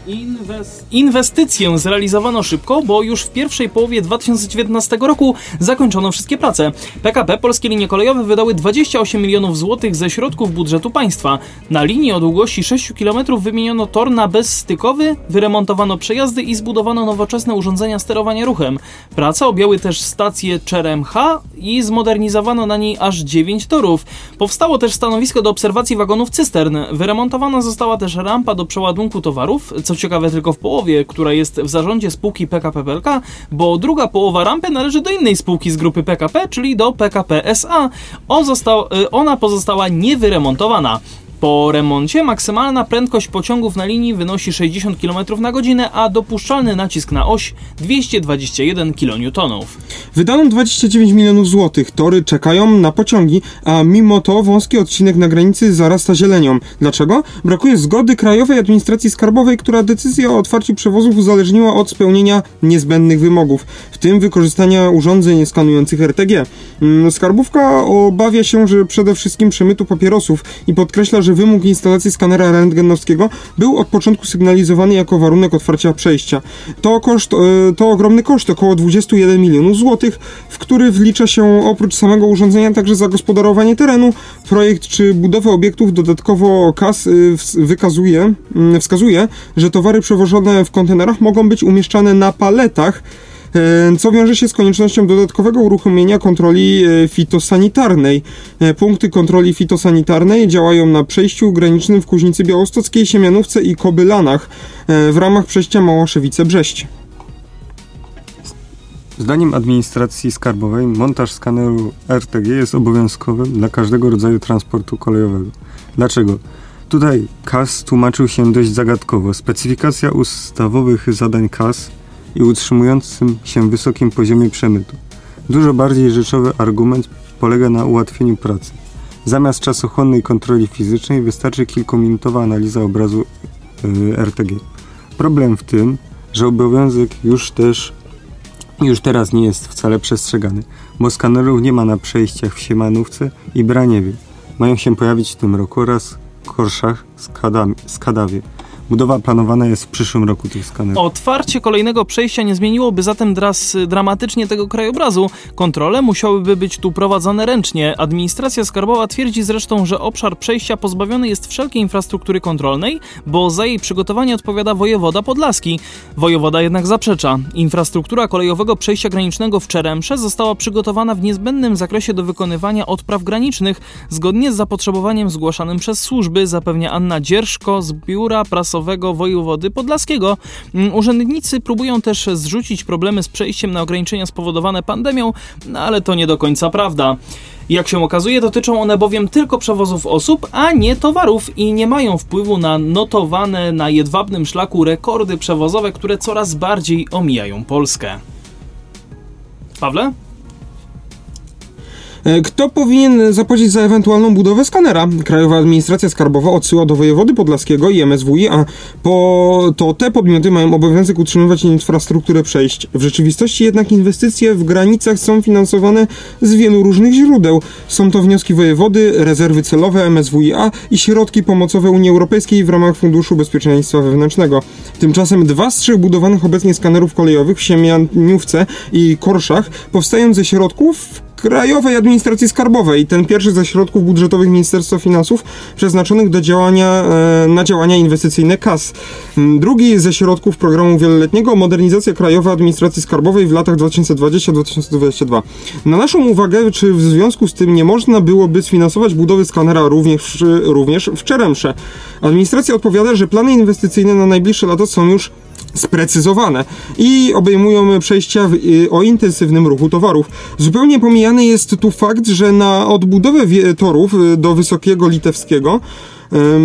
Inwes- inwestycję zrealizowano szybko, bo już w pierwszej połowie 2019 roku zakończono wszystkie prace. PKP Polskie Linie Kolejowe wydały 28 milionów złotych ze środków budżetu państwa. Na linii o długości 6 km wymieniono tor na bezstykowy, wyremontowano przejazdy i zbudowano nowoczesne urządzenia sterowania ruchem. Prace objęły też stację CRMH i zmodernizowano na niej aż 9 torów. Powstało też stanowisko do obserwacji wagonów cystern. Wyremontowana została też rampa do przeładunku towarów, co ciekawe tylko w połowie, która jest w zarządzie spółki PKP PLK, bo druga połowa rampy należy do innej spółki z grupy PKP, czyli do PKP SA. Y, ona pozostała niewyremontowana. Po remoncie maksymalna prędkość pociągów na linii wynosi 60 km na godzinę, a dopuszczalny nacisk na oś 221 kN. Wydano 29 milionów złotych, tory czekają na pociągi, a mimo to wąski odcinek na granicy zarasta zielenią. Dlaczego? Brakuje zgody Krajowej Administracji Skarbowej, która decyzję o otwarciu przewozów uzależniła od spełnienia niezbędnych wymogów, tym wykorzystania urządzeń skanujących RTG. Mm, Skarbówka obawia się, że przede wszystkim przemytu papierosów i podkreśla, że wymóg instalacji skanera rentgenowskiego był od początku sygnalizowany jako warunek otwarcia przejścia. To koszt, e, to ogromny koszt, około 21 milionów złotych, w który wlicza się oprócz samego urządzenia także zagospodarowanie terenu, projekt czy budowę obiektów. Dodatkowo KAS ws- wykazuje, mm, wskazuje, że towary przewożone w kontenerach mogą być umieszczane na paletach, e, co wiąże się z koniecznością dodatkowego uruchomienia kontroli e, fitosanitarnej. E, Punkty kontroli fitosanitarnej działają na przejściu granicznym w Kuźnicy Białostockiej, Siemianówce i Kobylanach e, w ramach przejścia Małaszewice-Brześć. Zdaniem administracji skarbowej montaż skaneru RTG jest obowiązkowym dla każdego rodzaju transportu kolejowego. Dlaczego? Tutaj KAS tłumaczył się dość zagadkowo. Specyfikacja ustawowych zadań KAS i utrzymującym się wysokim poziomie przemytu. Dużo bardziej rzeczowy argument polega na ułatwieniu pracy. Zamiast czasochłonnej kontroli fizycznej wystarczy kilkuminutowa analiza obrazu y, RTG. Problem w tym, że obowiązek już też już teraz nie jest wcale przestrzegany, bo skanerów nie ma na przejściach w Siemanówce i Braniewie. Mają się pojawić w tym roku oraz Korszach Skadam- Skadawie. Budowa planowana jest w przyszłym roku tych skanerów. Otwarcie kolejnego przejścia nie zmieniłoby zatem dras, dramatycznie tego krajobrazu. Kontrole musiałyby być tu prowadzone ręcznie. Administracja skarbowa twierdzi zresztą, że obszar przejścia pozbawiony jest wszelkiej infrastruktury kontrolnej, bo za jej przygotowanie odpowiada wojewoda podlaski. Wojewoda jednak zaprzecza. Infrastruktura kolejowego przejścia granicznego w Czeremsze została przygotowana w niezbędnym zakresie do wykonywania odpraw granicznych, zgodnie z zapotrzebowaniem zgłaszanym przez służby, zapewnia Anna Dzierżko z Biura Prasowego wojewody podlaskiego. Mm, Urzędnicy próbują też zrzucić problemy z przejściem na ograniczenia spowodowane pandemią, no ale to nie do końca prawda. Jak się okazuje, dotyczą one bowiem tylko przewozów osób, a nie towarów i nie mają wpływu na notowane na jedwabnym szlaku rekordy przewozowe, które coraz bardziej omijają Polskę. Pawle? E, Kto powinien zapłacić za ewentualną budowę skanera? Krajowa Administracja Skarbowa odsyła do wojewody podlaskiego i MSWi, a po to te podmioty mają obowiązek utrzymywać infrastrukturę przejść. W rzeczywistości jednak inwestycje w granicach są finansowane z wielu różnych źródeł. Są to wnioski wojewody, rezerwy celowe MSWiA i środki pomocowe Unii Europejskiej w ramach Funduszu Bezpieczeństwa Wewnętrznego. Tymczasem dwa z trzech budowanych obecnie skanerów kolejowych w Siemianiówce i Korszach powstają ze środków Krajowej Administracji Skarbowej. Ten pierwszy ze środków budżetowych Ministerstwa Finansów przeznaczonych do działania, e, na działania inwestycyjne KAS. Mm, Drugi ze środków programu wieloletniego Modernizacja Krajowej Administracji Skarbowej w latach 2020-2022. Na naszą uwagę, czy w związku z tym nie można byłoby sfinansować budowy skanera również, również w Czeremsze. Administracja odpowiada, że plany inwestycyjne na najbliższe lata są już sprecyzowane i obejmują przejścia y, o intensywnym ruchu towarów. Zupełnie pomijany jest tu fakt, że na odbudowę torów y, do Wysokiego Litewskiego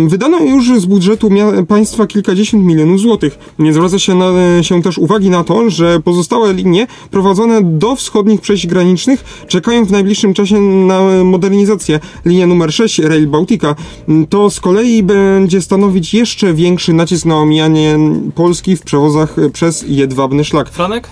Wydano już z budżetu państwa kilkadziesiąt milionów złotych. Nie zwraca się, na, się też uwagi na to, że pozostałe linie prowadzone do wschodnich przejść granicznych czekają w najbliższym czasie na modernizację. Linia numer 6 Rail Baltica to z kolei będzie stanowić jeszcze większy nacisk na omijanie Polski w przewozach y, przez jedwabny szlak. Franek?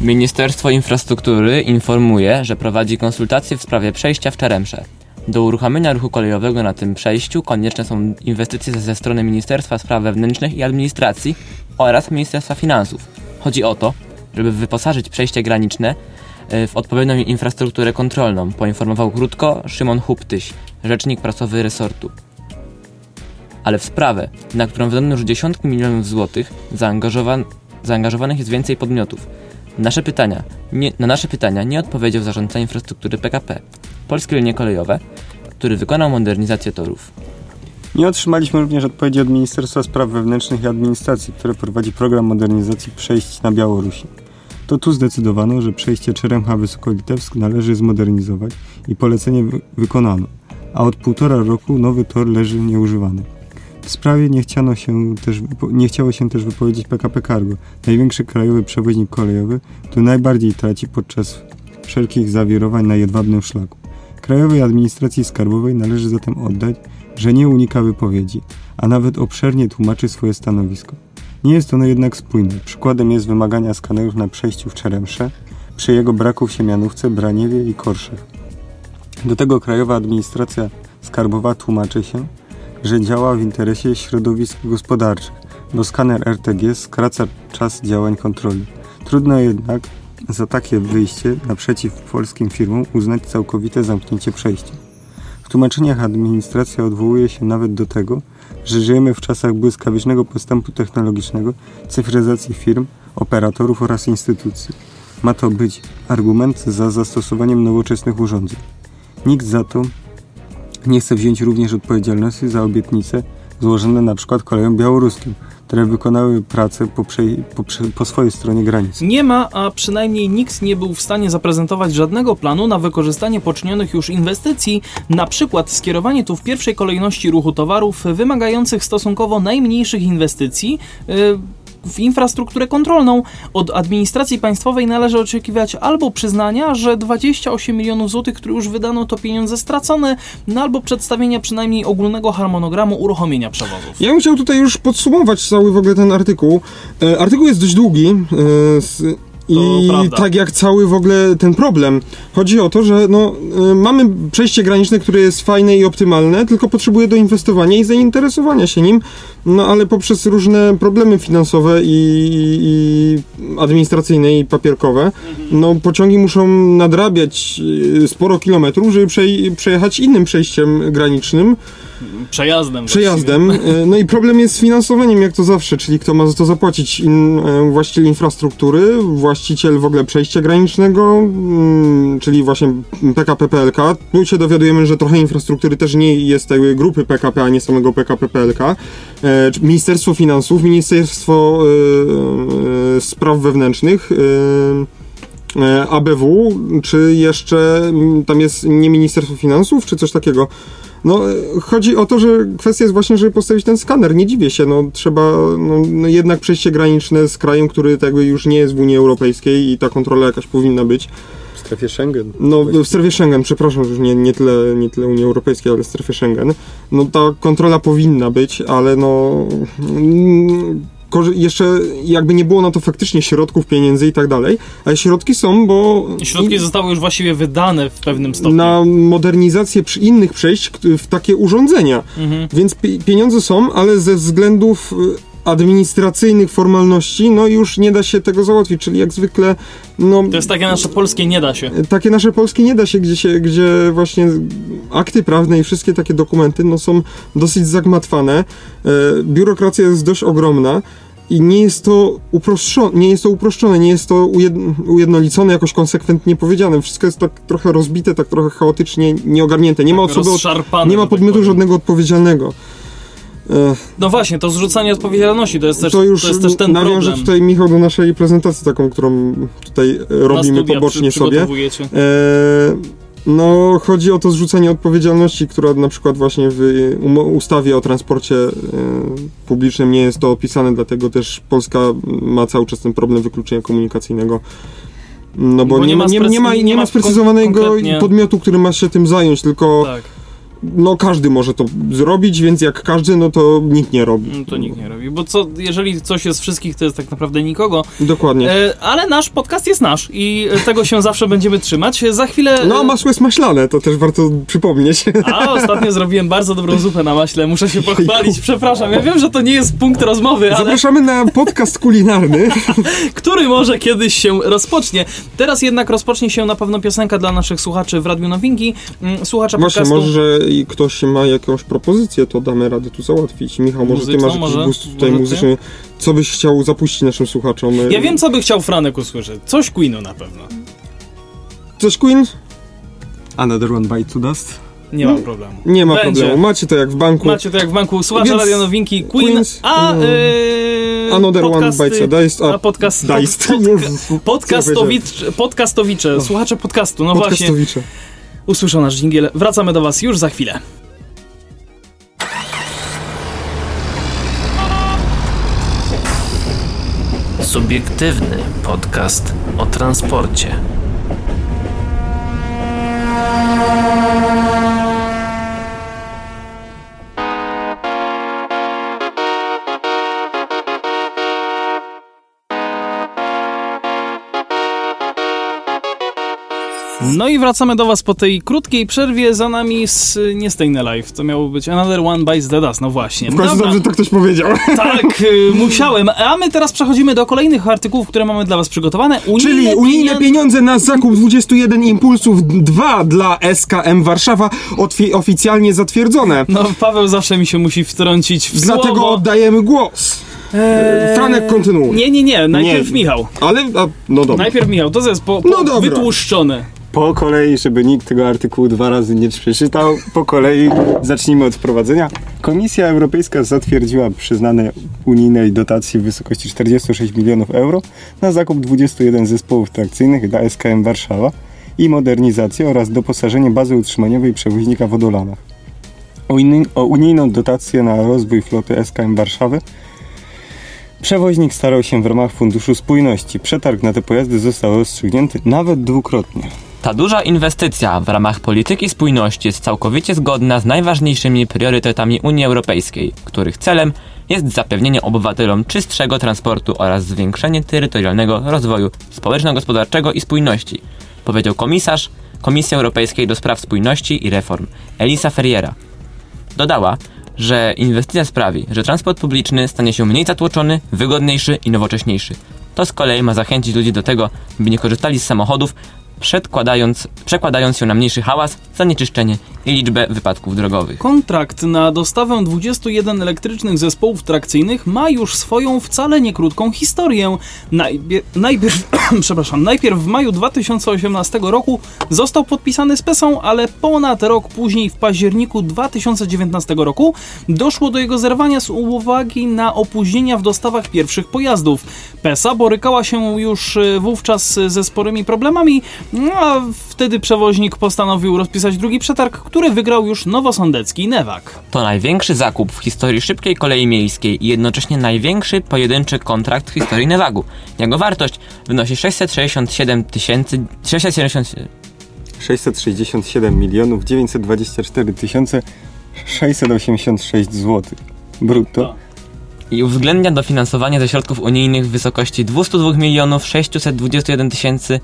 Ministerstwo Infrastruktury informuje, że prowadzi konsultacje w sprawie przejścia w Czeremsze. Do uruchomienia ruchu kolejowego na tym przejściu konieczne są inwestycje ze strony Ministerstwa Spraw Wewnętrznych i Administracji oraz Ministerstwa Finansów. Chodzi o to, żeby wyposażyć przejście graniczne y, w odpowiednią infrastrukturę kontrolną, poinformował krótko Szymon Huptyś, rzecznik prasowy resortu. Ale w sprawę, na którą wydano już dziesiątki milionów złotych, zaangażowan- zaangażowanych jest więcej podmiotów. Nasze pytania, nie, na nasze pytania nie odpowiedział zarządca infrastruktury PKP, Polskie Linie Kolejowe, który wykonał modernizację torów. Nie otrzymaliśmy również odpowiedzi od Ministerstwa Spraw Wewnętrznych i Administracji, które prowadzi program modernizacji przejść na Białorusi. To tu zdecydowano, że przejście Czeremcha-Wysokolitewsk należy zmodernizować i polecenie wy- wykonano, a od półtora roku nowy tor leży nieużywany. W sprawie nie, chciano się też, nie chciało się też wypowiedzieć PKP Cargo, największy krajowy przewoźnik kolejowy, który najbardziej traci podczas wszelkich zawirowań na jedwabnym szlaku. Krajowej Administracji Skarbowej należy zatem oddać, że nie unika wypowiedzi, a nawet obszernie tłumaczy swoje stanowisko. Nie jest ono jednak spójne. Przykładem jest wymagania skanerów na przejściu w Czeremsze, przy jego braku w Siemianówce, Braniewie i Korszech. Do tego Krajowa Administracja Skarbowa tłumaczy się, że działa w interesie środowisk gospodarczych, bo skaner RTG skraca czas działań kontroli. Trudno jednak za takie wyjście naprzeciw polskim firmom uznać całkowite zamknięcie przejścia. W tłumaczeniach administracja odwołuje się nawet do tego, że żyjemy w czasach błyskawicznego postępu technologicznego, cyfryzacji firm, operatorów oraz instytucji. Ma to być argument za zastosowaniem nowoczesnych urządzeń. Nikt za to nie chce wziąć również odpowiedzialności za obietnice złożone na przykład kolejom białoruskim, które wykonały pracę po, przej- po, prze- po swojej stronie granicy. Nie ma, a przynajmniej nikt nie był w stanie zaprezentować żadnego planu na wykorzystanie poczynionych już inwestycji, na przykład skierowanie tu w pierwszej kolejności ruchu towarów wymagających stosunkowo najmniejszych inwestycji. W infrastrukturę kontrolną od administracji państwowej należy oczekiwać albo przyznania, że 28 milionów złotych, które już wydano, to pieniądze stracone, no albo przedstawienia przynajmniej ogólnego harmonogramu uruchomienia przewozów. Ja bym chciał tutaj już podsumować cały w ogóle ten artykuł. E, artykuł jest dość długi. E, s, i prawda. tak jak cały w ogóle ten problem. Chodzi o to, że no, e, mamy przejście graniczne, które jest fajne i optymalne, tylko potrzebuje doinwestowania i zainteresowania się nim, no ale poprzez różne problemy finansowe i, i administracyjne i papierkowe, no pociągi muszą nadrabiać e, sporo kilometrów, żeby przej- przejechać innym przejściem granicznym. Przejazdem. Przejazdem. E, No i problem jest z finansowaniem, jak to zawsze, czyli kto ma za to zapłacić? In, e, właściciel infrastruktury, właściciel w ogóle przejścia granicznego, mm, czyli właśnie PKP PLK. Tu się dowiadujemy, że trochę infrastruktury też nie jest tej grupy PKP, a nie samego PKP PLK. E, Ministerstwo Finansów, Ministerstwo Spraw Wewnętrznych. ABW, czy jeszcze mm, tam jest nie Ministerstwo Finansów, czy coś takiego. No, chodzi o to, że kwestia jest właśnie, żeby postawić ten skaner. Nie dziwię się, no trzeba no, no jednak przejście graniczne z krajem, który tak jakby już nie jest w Unii Europejskiej i ta kontrola jakaś powinna być. W strefie Schengen. No, w strefie Schengen, przepraszam, już nie, nie, tyle, nie tyle Unii Europejskiej, ale w strefie Schengen. No ta kontrola powinna być, ale no... mm, Jeszcze jakby nie było na to faktycznie środków, pieniędzy i tak dalej, ale środki są, bo... Środki zostały już właściwie wydane w pewnym stopniu. na modernizację przy innych przejść w takie urządzenia. Mhm. Więc pi- pieniądze są, ale ze względów y, administracyjnych formalności, no już nie da się tego załatwić, czyli jak zwykle, no To jest takie nasze polskie nie da się. takie nasze polskie nie da się, gdzie, się, gdzie właśnie akty prawne i wszystkie takie dokumenty no, są dosyć zagmatwane. E, biurokracja jest dość ogromna i nie jest to uproszczone, nie jest to uproszczone, nie jest to ujed- ujednolicone, jakoś konsekwentnie powiedziane. Wszystko jest tak trochę rozbite, tak trochę chaotycznie, nieogarnięte. Nie ma osoby, od, nie ma tak podmiotu żadnego odpowiedzialnego. No właśnie, to zrzucanie odpowiedzialności to jest też, to już to jest też ten nawiążę problem. tutaj, Michał, do naszej prezentacji taką, którą tutaj robimy studia pobocznie przy- sobie. E, no, chodzi o to zrzucenie odpowiedzialności, która na przykład właśnie w ustawie o transporcie e, publicznym nie jest to opisane, dlatego też Polska ma cały czas ten problem wykluczenia komunikacyjnego. No bo, Bo nie, ma, nie, nie, ma, nie ma sprecyzowanego podmiotu, który ma się tym zająć, tylko Tak, no każdy może to zrobić, więc jak każdy, no to nikt nie robi. no to nikt nie robi. Bo co, jeżeli coś jest wszystkich, to jest tak naprawdę nikogo. Dokładnie. E, ale nasz podcast jest nasz i e, tego się zawsze będziemy trzymać. Za chwilę... No, a e, masło jest maślane, to też warto przypomnieć. A ostatnio zrobiłem bardzo dobrą zupę na maśle, muszę się pochwalić, przepraszam. Ja wiem, że to nie jest punkt rozmowy, ale Zapraszamy na podcast kulinarny. który może kiedyś się rozpocznie. Teraz jednak rozpocznie się na pewno piosenka dla naszych słuchaczy w Radiu Nowinki. Mm, Słuchacza Właśnie, podcastu. może i ktoś ma jakąś propozycję, to damy radę tu załatwić. Michał, może ty masz jakiś może? gust tutaj Może ty? muzyczny. Co byś chciał zapuścić naszym słuchaczom? Ja wiem, co by chciał Franek usłyszeć. Coś Queenu na pewno. Coś Queen? Another one bite to dust. Nie mam problemu. Nie ma Będzie. problemu. Macie to jak w banku. Macie to jak w banku. Słuchacze Więc Radio Nowinki, Queen, Queens, a mm, yy, Another one podcasty, bites a diced. a podcast, Diced. pod, Jezus, co podcastowicz, podcastowicze, słuchacze podcastu, no właśnie, Podcastowicze. Usłyszą nasz dżingiel. Wracamy do was już za chwilę. Subiektywny podcast o transporcie. No i wracamy do was po tej krótkiej przerwie, za nami z, nie Stay Live, to miało być Another One Bites the Dust, no właśnie. W końcu Dobra. dobrze to ktoś powiedział. Tak, y, musiałem. A my teraz przechodzimy do kolejnych artykułów, które mamy dla was przygotowane. Unijne Czyli unijne pieniądze- pieniądze na zakup 21 impulsów 2 dla SKM Warszawa oficjalnie zatwierdzone. No, Paweł zawsze mi się musi wtrącić w Dlatego słowo. oddajemy głos. Eee, Franek, kontynuuj. Nie, nie, nie, najpierw Nie. Michał. Ale, a, no dobra. Najpierw Michał, to jest po, po No dobra. wytłuszczone. Po kolei, żeby nikt tego artykułu dwa razy nie przeczytał, po kolei zacznijmy od wprowadzenia. Komisja Europejska zatwierdziła przyznane unijnej dotacji w wysokości 46 milionów euro na zakup 21 zespołów trakcyjnych dla SKM Warszawa i modernizację oraz doposażenie bazy utrzymaniowej przewoźnika w Odolanach. O, o unijną dotację na rozwój floty SKM Warszawy Przewoźnik starał się w ramach Funduszu Spójności. Przetarg na te pojazdy został rozstrzygnięty nawet dwukrotnie. Ta duża inwestycja w ramach polityki spójności jest całkowicie zgodna z najważniejszymi priorytetami Unii Europejskiej, których celem jest zapewnienie obywatelom czystszego transportu oraz zwiększenie terytorialnego rozwoju społeczno-gospodarczego i spójności, powiedział komisarz Komisji Europejskiej do spraw spójności i reform Elisa Ferriera. Dodała, że inwestycja sprawi, że transport publiczny stanie się mniej zatłoczony, wygodniejszy i nowocześniejszy. To z kolei ma zachęcić ludzi do tego, by nie korzystali z samochodów, przedkładając, przekładając się na mniejszy hałas, zanieczyszczenie i liczbę wypadków drogowych. Kontrakt na dostawę 21 elektrycznych zespołów trakcyjnych ma już swoją wcale nie krótką historię. Najbie- najpierw, przepraszam, najpierw w maju 2018 roku został podpisany z PESą, ale ponad rok później, w październiku 2019 roku, doszło do jego zerwania z uwagi na opóźnienia w dostawach pierwszych pojazdów. PESA borykała się już e, wówczas ze sporymi problemami, no a wtedy przewoźnik postanowił rozpisać drugi przetarg, który wygrał już nowosądecki Newak. To największy zakup w historii szybkiej kolei miejskiej i jednocześnie największy pojedynczy kontrakt w historii Nevagu. Jego wartość wynosi 667 tysięcy... 670... 667 milionów 924 tysiące 686 zł. Brutto. i uwzględnia dofinansowanie ze środków unijnych w wysokości 202 milionów 621 tysięcy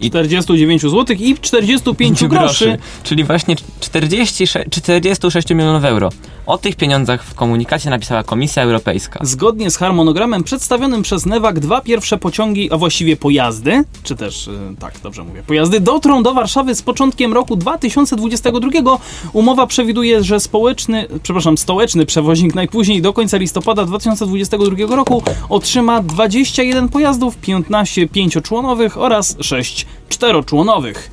49 zł i 45 groszy. czyli właśnie 46, 46 milionów euro. O tych pieniądzach w komunikacie napisała Komisja Europejska. Zgodnie z harmonogramem przedstawionym przez Newak dwa pierwsze pociągi, a właściwie pojazdy, czy też, y, tak dobrze mówię, pojazdy dotrą do Warszawy z początkiem roku 2022. Umowa przewiduje, że społeczny, przepraszam, stołeczny przewoźnik najpóźniej do końca listopada 2022 roku otrzyma 21 pojazdów, 15 pięcioczłonowych oraz 6 czteroczłonowych.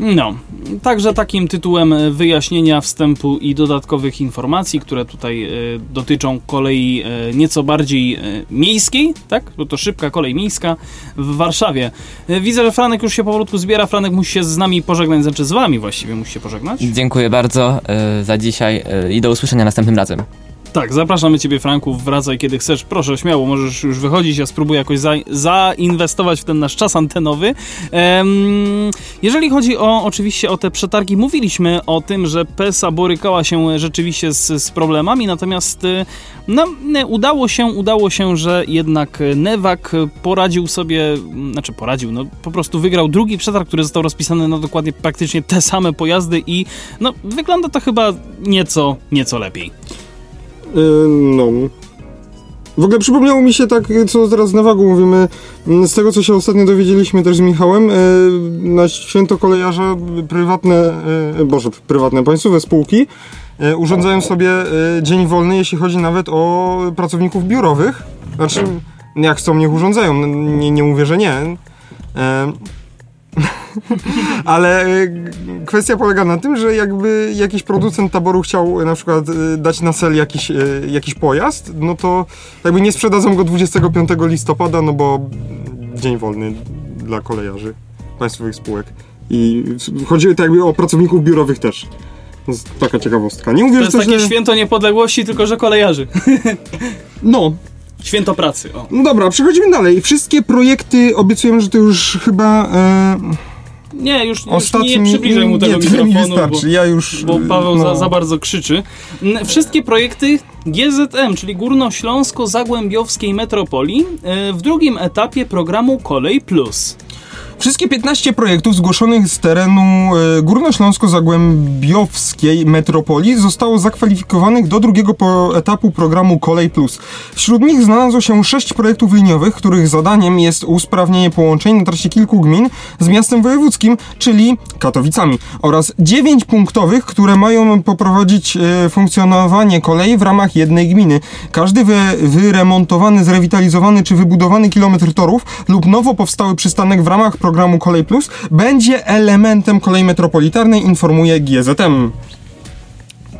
No, także takim tytułem wyjaśnienia wstępu i dodatkowych informacji, które tutaj e, dotyczą kolei e, nieco bardziej e, miejskiej, tak? Bo to szybka kolej miejska w Warszawie. Widzę, że Franek już się powolutku zbiera. Franek musi się z nami pożegnać, znaczy z wami właściwie musi się pożegnać. Dziękuję bardzo za dzisiaj i do usłyszenia następnym razem. Tak, zapraszamy Ciebie, Franku, wracaj kiedy chcesz. Proszę, śmiało, możesz już wychodzić. Ja spróbuję jakoś za, zainwestować w ten nasz czas antenowy. Em, jeżeli chodzi o oczywiście o te przetargi, mówiliśmy o tym, że PESA borykała się rzeczywiście z, z problemami, natomiast y, no, udało się, udało się, że jednak Newak poradził sobie, znaczy poradził, no po prostu wygrał drugi przetarg, który został rozpisany na dokładnie praktycznie te same pojazdy i no wygląda to chyba nieco, nieco lepiej. Yy, no. W ogóle przypomniało mi się tak, co teraz na wagu mówimy, mm, z tego co się ostatnio dowiedzieliśmy też z Michałem, yy, na święto kolejarza prywatne, yy, boże, prywatne państwowe spółki urządzają sobie dzień wolny, jeśli chodzi nawet o pracowników biurowych. Znaczy, jak chcą, niech urządzają, nie, nie mówię, że nie. Ale y, kwestia polega na tym, że jakby jakiś producent taboru chciał y, na przykład y, dać na sel jakiś, jakiś pojazd, no to jakby nie sprzedadzą go 25 listopada, no bo dzień wolny dla kolejarzy państwowych spółek. I chodzi tak jakby o pracowników biurowych też. To jest taka ciekawostka. Nie mówię, To że jest coś takie nie... święto niepodległości, tylko że kolejarzy. No, Święto pracy, o. no dobra, przechodzimy dalej. Wszystkie projekty obiecujemy, że to już chyba... E, Nie, już, już ostatni... nie przybliżaj mu tego nie, mikrofonu, bo, wystarczy. Ja już... bo Paweł no. za, za bardzo krzyczy. Wszystkie projekty GZM, czyli Górnośląsko-Zagłębiowskiej Metropolii, e, w drugim etapie programu Kolej Plus. Wszystkie 15 projektów zgłoszonych z terenu e, Górnośląsko-Zagłębiowskiej metropolii zostało zakwalifikowanych do drugiego etapu programu Kolej Plus. Wśród nich znalazło się 6 projektów liniowych, których zadaniem jest usprawnienie połączeń na trasie kilku gmin z miastem wojewódzkim, czyli Katowicami, oraz 9 punktowych, które mają poprowadzić e, funkcjonowanie kolei w ramach jednej gminy. Każdy wy, wyremontowany, zrewitalizowany czy wybudowany kilometr torów lub nowo powstały przystanek w ramach programu Kolej Plus będzie elementem kolei metropolitarnej, informuje GZM.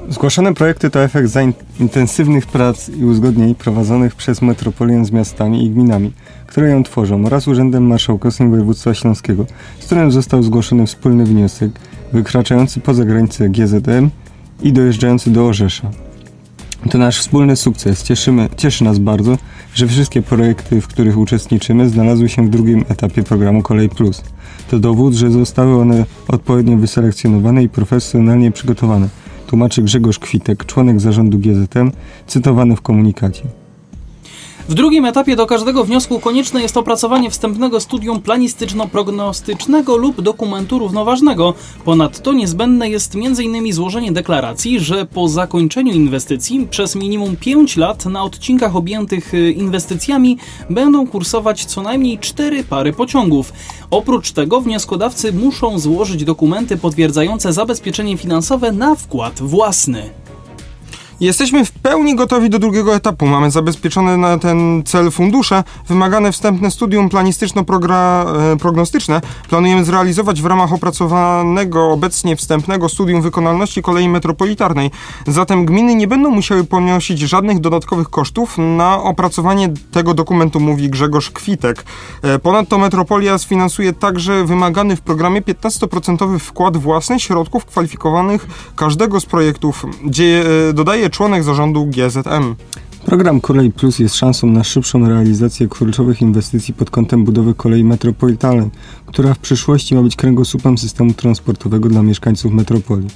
Zgłoszone projekty to efekt intensywnych prac i uzgodnień prowadzonych przez metropolię z miastami i gminami, które ją tworzą, oraz Urzędem Marszałkowskim Województwa Śląskiego, z którym został zgłoszony wspólny wniosek wykraczający poza granice GZM i dojeżdżający do Orzesza. To nasz wspólny sukces. Cieszymy, cieszy nas bardzo, że wszystkie projekty, w których uczestniczymy, znalazły się w drugim etapie programu Kolej Plus. To dowód, że zostały one odpowiednio wyselekcjonowane i profesjonalnie przygotowane. Tłumaczy Grzegorz Kwitek, członek zarządu GZM, cytowany w komunikacie. W drugim etapie do każdego wniosku konieczne jest opracowanie wstępnego studium planistyczno-prognostycznego lub dokumentu równoważnego. Ponadto niezbędne jest m.in. złożenie deklaracji, że po zakończeniu inwestycji przez minimum 5 lat na odcinkach objętych y, inwestycjami będą kursować co najmniej 4 pary pociągów. Oprócz tego wnioskodawcy muszą złożyć dokumenty potwierdzające zabezpieczenie finansowe na wkład własny. Jesteśmy w pełni gotowi do drugiego etapu. Mamy zabezpieczone na ten cel fundusze, wymagane wstępne studium planistyczno-prognostyczne. Planujemy zrealizować w ramach opracowanego obecnie wstępnego studium wykonalności kolei metropolitarnej. Zatem gminy nie będą musiały ponosić żadnych dodatkowych kosztów na opracowanie tego dokumentu, mówi Grzegorz Kwitek. E, Ponadto metropolia sfinansuje także wymagany w programie 15% wkład własny środków kwalifikowanych każdego z projektów. Dzieje, e, dodaje członek zarządu GZM. Program Kolej Plus jest szansą na szybszą realizację kluczowych inwestycji pod kątem budowy kolei metropolitalnej, która w przyszłości ma być kręgosłupem systemu transportowego dla mieszkańców metropolii.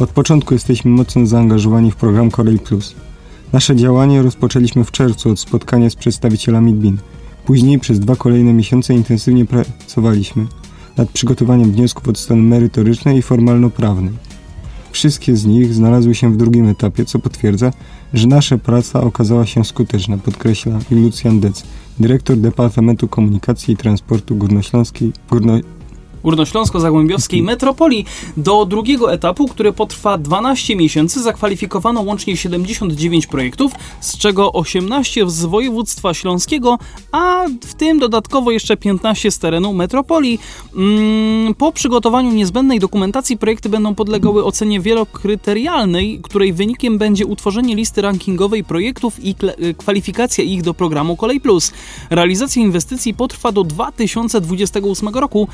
Od początku jesteśmy mocno zaangażowani w program Kolej Plus. Nasze działanie rozpoczęliśmy w czerwcu od spotkania z przedstawicielami gmin. Później przez dwa kolejne miesiące intensywnie pracowaliśmy nad przygotowaniem wniosków od strony merytorycznej i formalno-prawnej. Wszystkie z nich znalazły się w drugim etapie, co potwierdza, że nasza praca okazała się skuteczna, podkreśla Lucjan Dec, dyrektor Departamentu Komunikacji i Transportu Górnośląskiej, Górno, Górnośląsko-Zagłębiowskiej Metropolii. Do drugiego etapu, który potrwa 12 miesięcy, zakwalifikowano łącznie 79 projektów, z czego 18 z województwa śląskiego, a w tym dodatkowo jeszcze 15 z terenu metropolii. Mm, Po przygotowaniu niezbędnej dokumentacji projekty będą podlegały ocenie wielokryterialnej, której wynikiem będzie utworzenie listy rankingowej projektów i kwalifikacja ich do programu Kolej Plus. Realizacja inwestycji potrwa do 2028 roku.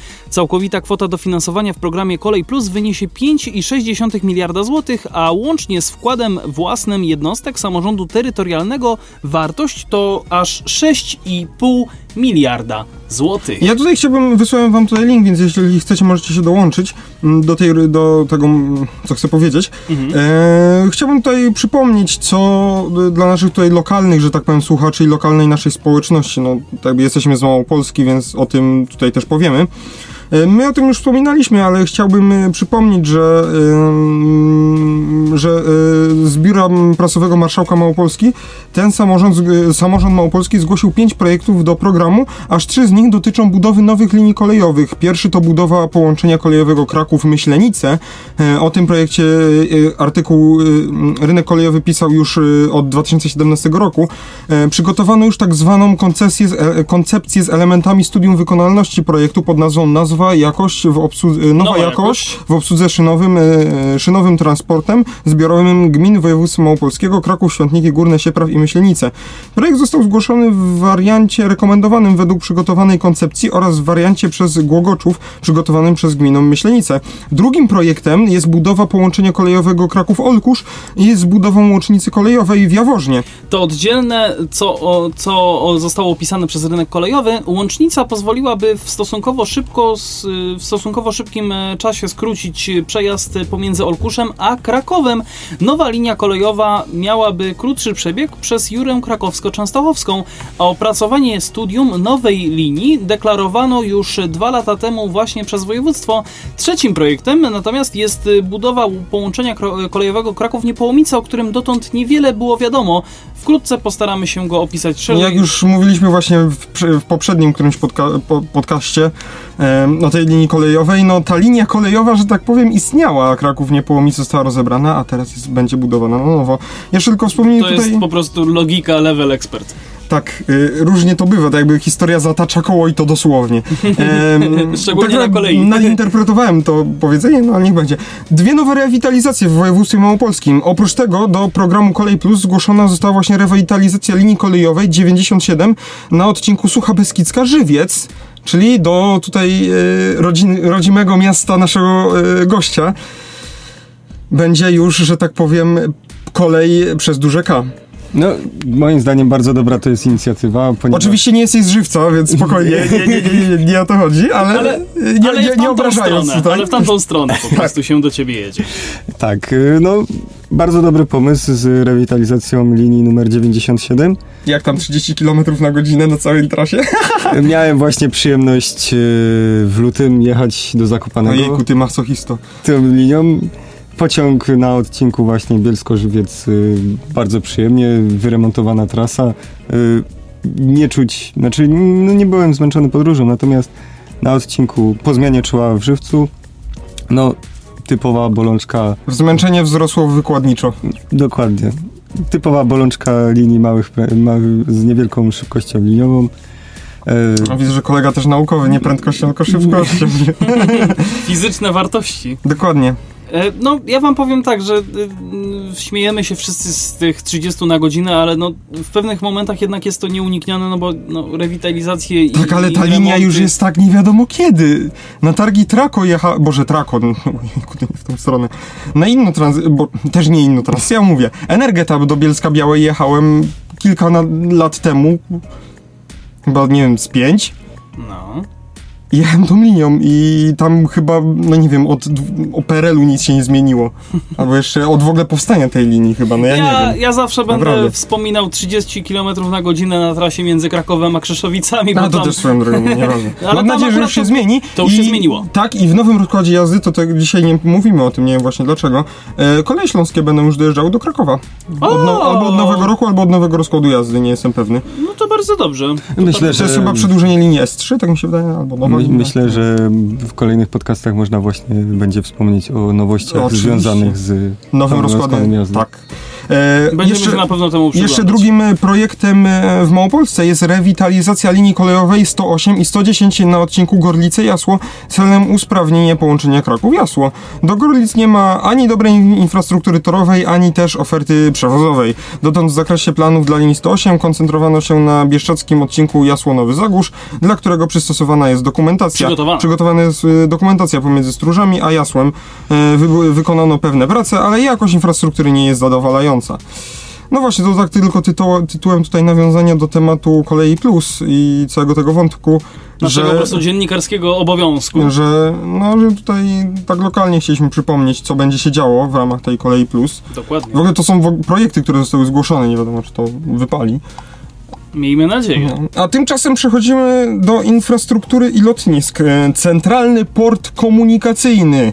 Całkowita kwota dofinansowania w programie Kolej Plus wyniesie 5,6 miliarda złotych, a łącznie z wkładem własnym jednostek samorządu terytorialnego wartość to aż 6,5 miliarda złotych. Ja tutaj chciałbym, wysłałem wam tutaj link, więc jeśli chcecie, możecie się dołączyć mm, do, tej, do tego, mm, co chcę powiedzieć. E, chciałbym tutaj przypomnieć, co dla naszych tutaj lokalnych, że tak powiem, słuchaczy i lokalnej naszej społeczności, no tak jesteśmy z Małopolski, więc o tym tutaj też powiemy. E, My o tym już wspominaliśmy, ale chciałbym e, przypomnieć, że, że e, z biura prasowego Marszałka Małopolski ten samorząd, samorząd Małopolski zgłosił pięć projektów do programu, aż trzy z nich dotyczą budowy nowych linii kolejowych. Pierwszy to budowa połączenia kolejowego Kraków-Myślenice. O tym projekcie artykuł Rynek Kolejowy pisał już od 2017 roku. Przygotowano już tak zwaną koncepcję z elementami studium wykonalności projektu pod nazwą Nazwa, jakość w obsłudze, nowa, Nowa jakość, jakość. w obsłudze szynowym, e, szynowym transportem zbiorowym gmin województwa małopolskiego, Kraków, Świątniki Górne, Siepraw i Myślenice. Projekt został zgłoszony w wariancie rekomendowanym według przygotowanej koncepcji oraz w wariancie przez Głogoczów przygotowanym przez gminę Myślenice. Drugim projektem jest budowa połączenia kolejowego Kraków-Olkusz i z budową łącznicy kolejowej w Jaworznie. To oddzielne, co, co zostało opisane przez rynek kolejowy, łącznica pozwoliłaby w stosunkowo szybko, w stosunkowo szybkim e, czasie skrócić przejazd pomiędzy Olkuszem a Krakowem. Nowa linia kolejowa miałaby krótszy przebieg przez Jurę Krakowsko-Częstochowską, a opracowanie studium nowej linii deklarowano już dwa lata temu właśnie przez województwo. Trzecim projektem natomiast jest budowa połączenia kolejowego Kraków-Niepołomice, o którym dotąd niewiele było wiadomo. Wkrótce postaramy się go opisać szerzej. Jak już mówiliśmy właśnie w, w poprzednim którymś podca- po, podcaście em, o tej linii kolejowej, no ta linia kolejowa, że tak powiem, istniała. Kraków Niepołomice została rozebrana, a teraz jest, będzie budowana na nowo. Jeszcze tylko wspomnij To tutaj... jest po prostu logika level expert. Tak, y, różnie to bywa, tak jakby historia zatacza koło i to dosłownie. Em, Szczególnie tak na kolei. Nadinterpretowałem to powiedzenie, no ale niech będzie. Dwie nowe rewitalizacje w województwie małopolskim. Oprócz tego do programu Kolej Plus zgłoszona została właśnie rewitalizacja linii kolejowej 97 na odcinku Sucha Beskidzka-Żywiec, czyli do tutaj y, rodzin, rodzimego miasta naszego y, gościa. Będzie już, że tak powiem, kolej przez duże K. No, moim zdaniem bardzo dobra to jest inicjatywa, ponieważ... Oczywiście nie jesteś z żywca, więc spokojnie, nie, nie, nie, nie, nie o to chodzi, ale, Ale- nie, ale, nie, w nie obrażając stronę, tutaj. ale w tamtą stronę po prostu się do ciebie jedzie. Tak, y, no bardzo dobry pomysł z rewitalizacją linii numer 97. Jak tam 30 km na godzinę na całej trasie? Miałem właśnie przyjemność e, w lutym jechać do Zakopanego Ojejku, ty masochisto. tą linią. Pociąg na odcinku właśnie Bielsko-Żywiec y, bardzo przyjemnie, wyremontowana trasa. Y, nie czuć, znaczy no nie byłem zmęczony podróżą, natomiast na odcinku po zmianie czuła w żywcu, no typowa bolączka, Zmęczenie wzrosło wykładniczo. dokładnie, typowa bolączka linii małych, z niewielką szybkością liniową. E, A widzę, że kolega też naukowy, nie prędkością, tylko szybkością. Fizyczne wartości. Dokładnie. E, No, ja wam powiem tak, że y, y, śmiejemy się wszyscy z tych 30 na godzinę, ale no, w pewnych momentach jednak jest to nieuniknione, no bo no, rewitalizacje i Tak, ale ta i linia remonty- już jest tak nie wiadomo kiedy. Na targi Trako jecha... Boże, Trako, no, nie w tą stronę. Na inno trans... bo też nie inno trans, ja mówię. Energeta do Bielska Białej jechałem kilka lat temu. Chyba, nie wiem, z pięć. No. Jechałem tą linią i tam chyba, no nie wiem, od o PRL-u nic się nie zmieniło. Albo jeszcze od w ogóle powstania tej linii chyba, no ja, Ja, nie wiem. ja zawsze będę Naprawdę. wspominał 30 km na godzinę na trasie między Krakowem a Krzeszowicami, No to tam... też swoją drogą, nieważne. Ale Mam tam nadzieję, że już się to- zmieni. to już się I- zmieniło. Tak, i w nowym rozkładzie jazdy, to, to dzisiaj nie mówimy o tym, nie wiem właśnie dlaczego, e, koleje śląskie będą już dojeżdżały do Krakowa. Od no, albo od nowego roku, albo od nowego rozkładu jazdy, nie jestem pewny. No to bardzo dobrze. myślę, To jest że, chyba przedłużenie linii S3, tak mi się wydaje, albo nowa. Myślę, że w kolejnych podcastach można właśnie będzie wspomnieć o nowościach Oczywiście. związanych z Nowym nowym rozkładem, jazdy. tak. E, Będziemy jeszcze- na pewno temu przyglądać. Jeszcze drugim e, projektem e, w Małopolsce jest rewitalizacja linii kolejowej 108 i 110 na odcinku Gorlice-Jasło celem usprawnienia połączenia Kraków-Jasło. Do Gorlic nie ma ani dobrej infrastruktury torowej, ani też oferty przewozowej. Dotąd w zakresie planów dla linii 108 koncentrowano się na bieszczadzkim odcinku Jasło-Nowy Zagórz, dla którego przystosowana jest dokumentacja. Przygotowana. Przygotowana jest dokumentacja pomiędzy Stróżami a Jasłem. Wy, wykonano pewne prace, ale jakość infrastruktury nie jest zadowalająca. No właśnie, to tak tylko tytuł, tytułem tutaj nawiązania do tematu Kolei Plus i całego tego wątku, Naszego po że, prostu dziennikarskiego obowiązku. że, no, że tutaj tak lokalnie chcieliśmy przypomnieć, co będzie się działo w ramach tej Kolei Plus. W Dokładnie. ogóle to są projekty, które zostały zgłoszone, nie wiadomo, czy to wypali. Miejmy nadzieję. No. A tymczasem przechodzimy do infrastruktury i lotnisk. Centralny port komunikacyjny.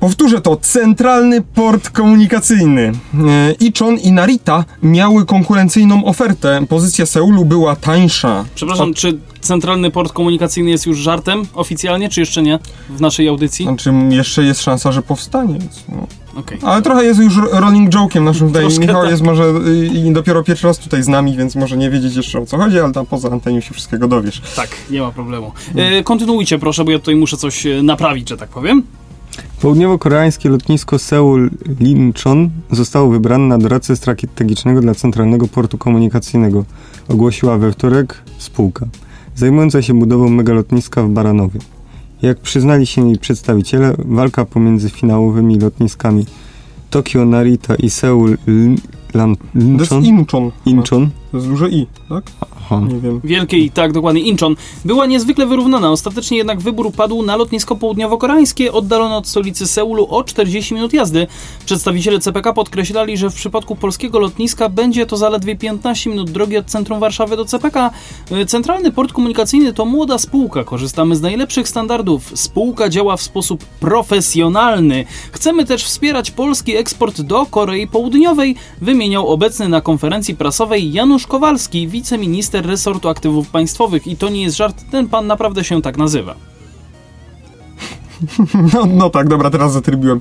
Powtórzę to, centralny port komunikacyjny. E, Ichon i Narita miały konkurencyjną ofertę. Pozycja Seulu była tańsza. Przepraszam, czy centralny port komunikacyjny jest już żartem oficjalnie, czy jeszcze nie w naszej audycji? Znaczy, jeszcze jest szansa, że powstanie. Więc, no. Okej. Ale trochę jest już rolling joke'iem naszym. Troszkę Michał tak. jest może y, i dopiero pierwszy raz tutaj z nami, więc może nie wiedzieć jeszcze o co chodzi, ale tam poza antenią się wszystkiego dowiesz. Tak, nie ma problemu. E, kontynuujcie proszę, bo ja tutaj muszę coś e, naprawić, że tak powiem. Południowo-koreańskie lotnisko Seul Linchon zostało wybrane na doradcę strategicznego dla Centralnego Portu Komunikacyjnego, ogłosiła we wtorek spółka, zajmująca się budową megalotniska w Baranowie. Jak przyznali się jej przedstawiciele, walka pomiędzy finałowymi lotniskami Tokio Narita i Seul Lan- To jest Linchon, Inchon. Inchon, To jest duże I, tak? Aha, Nie wiem. Wielkie i tak, dokładnie, Incheon. Była niezwykle wyrównana. Ostatecznie jednak wybór padł na lotnisko południowo-koreańskie, oddalone od stolicy Seulu o 40 minut jazdy. Przedstawiciele CPK podkreślali, że w przypadku polskiego lotniska będzie to zaledwie 15 minut drogi od centrum Warszawy do CPK. Y, Centralny Port Komunikacyjny to młoda spółka. Korzystamy z najlepszych standardów. Spółka działa w sposób profesjonalny. Chcemy też wspierać polski eksport do Korei Południowej, wymieniał obecny na konferencji prasowej Janusz Kowalski, wiceminister resortu aktywów państwowych. I to nie jest żart, ten pan naprawdę się tak nazywa. No, no tak, dobra, teraz zatrybiłem.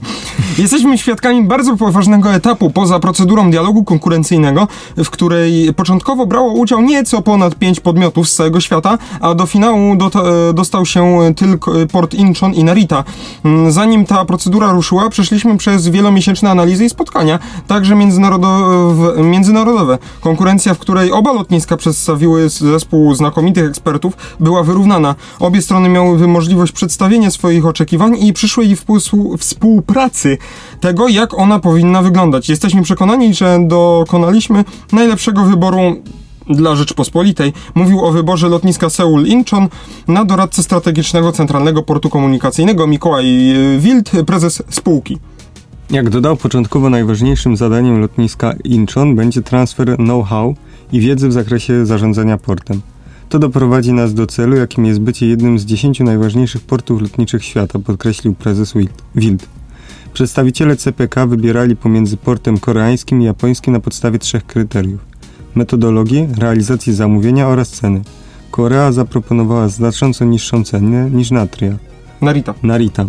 Jesteśmy świadkami bardzo poważnego etapu poza procedurą dialogu konkurencyjnego, w której początkowo brało udział nieco ponad pięć podmiotów z całego świata, a do finału dota- dostał się tylko port Incheon i Narita. Mm, Zanim ta procedura ruszyła, przeszliśmy przez wielomiesięczne analizy i spotkania, także międzynarodowe, międzynarodowe. Konkurencja, w której oba lotniska przedstawiły zespół znakomitych ekspertów, była wyrównana. Obie strony miały możliwość przedstawienia swoich oczekiwań i przyszłej współ- współpracy tego, jak ona powinna wyglądać. Jesteśmy przekonani, że dokonaliśmy najlepszego wyboru dla Rzeczpospolitej. Mówił o wyborze lotniska Seul-Incheon na doradcę strategicznego Centralnego Portu Komunikacyjnego Mikołaj e, Wild, prezes spółki. Jak dodał, początkowo najważniejszym zadaniem lotniska Incheon będzie transfer know-how i wiedzy w zakresie zarządzania portem. To doprowadzi nas do celu, jakim jest bycie jednym z dziesięciu najważniejszych portów lotniczych świata, podkreślił prezes Wild-. Przedstawiciele CPK wybierali pomiędzy portem koreańskim i japońskim na podstawie trzech kryteriów: metodologii, realizacji zamówienia oraz ceny. Korea zaproponowała znacząco niższą cenę niż Natria. Narita. Narita.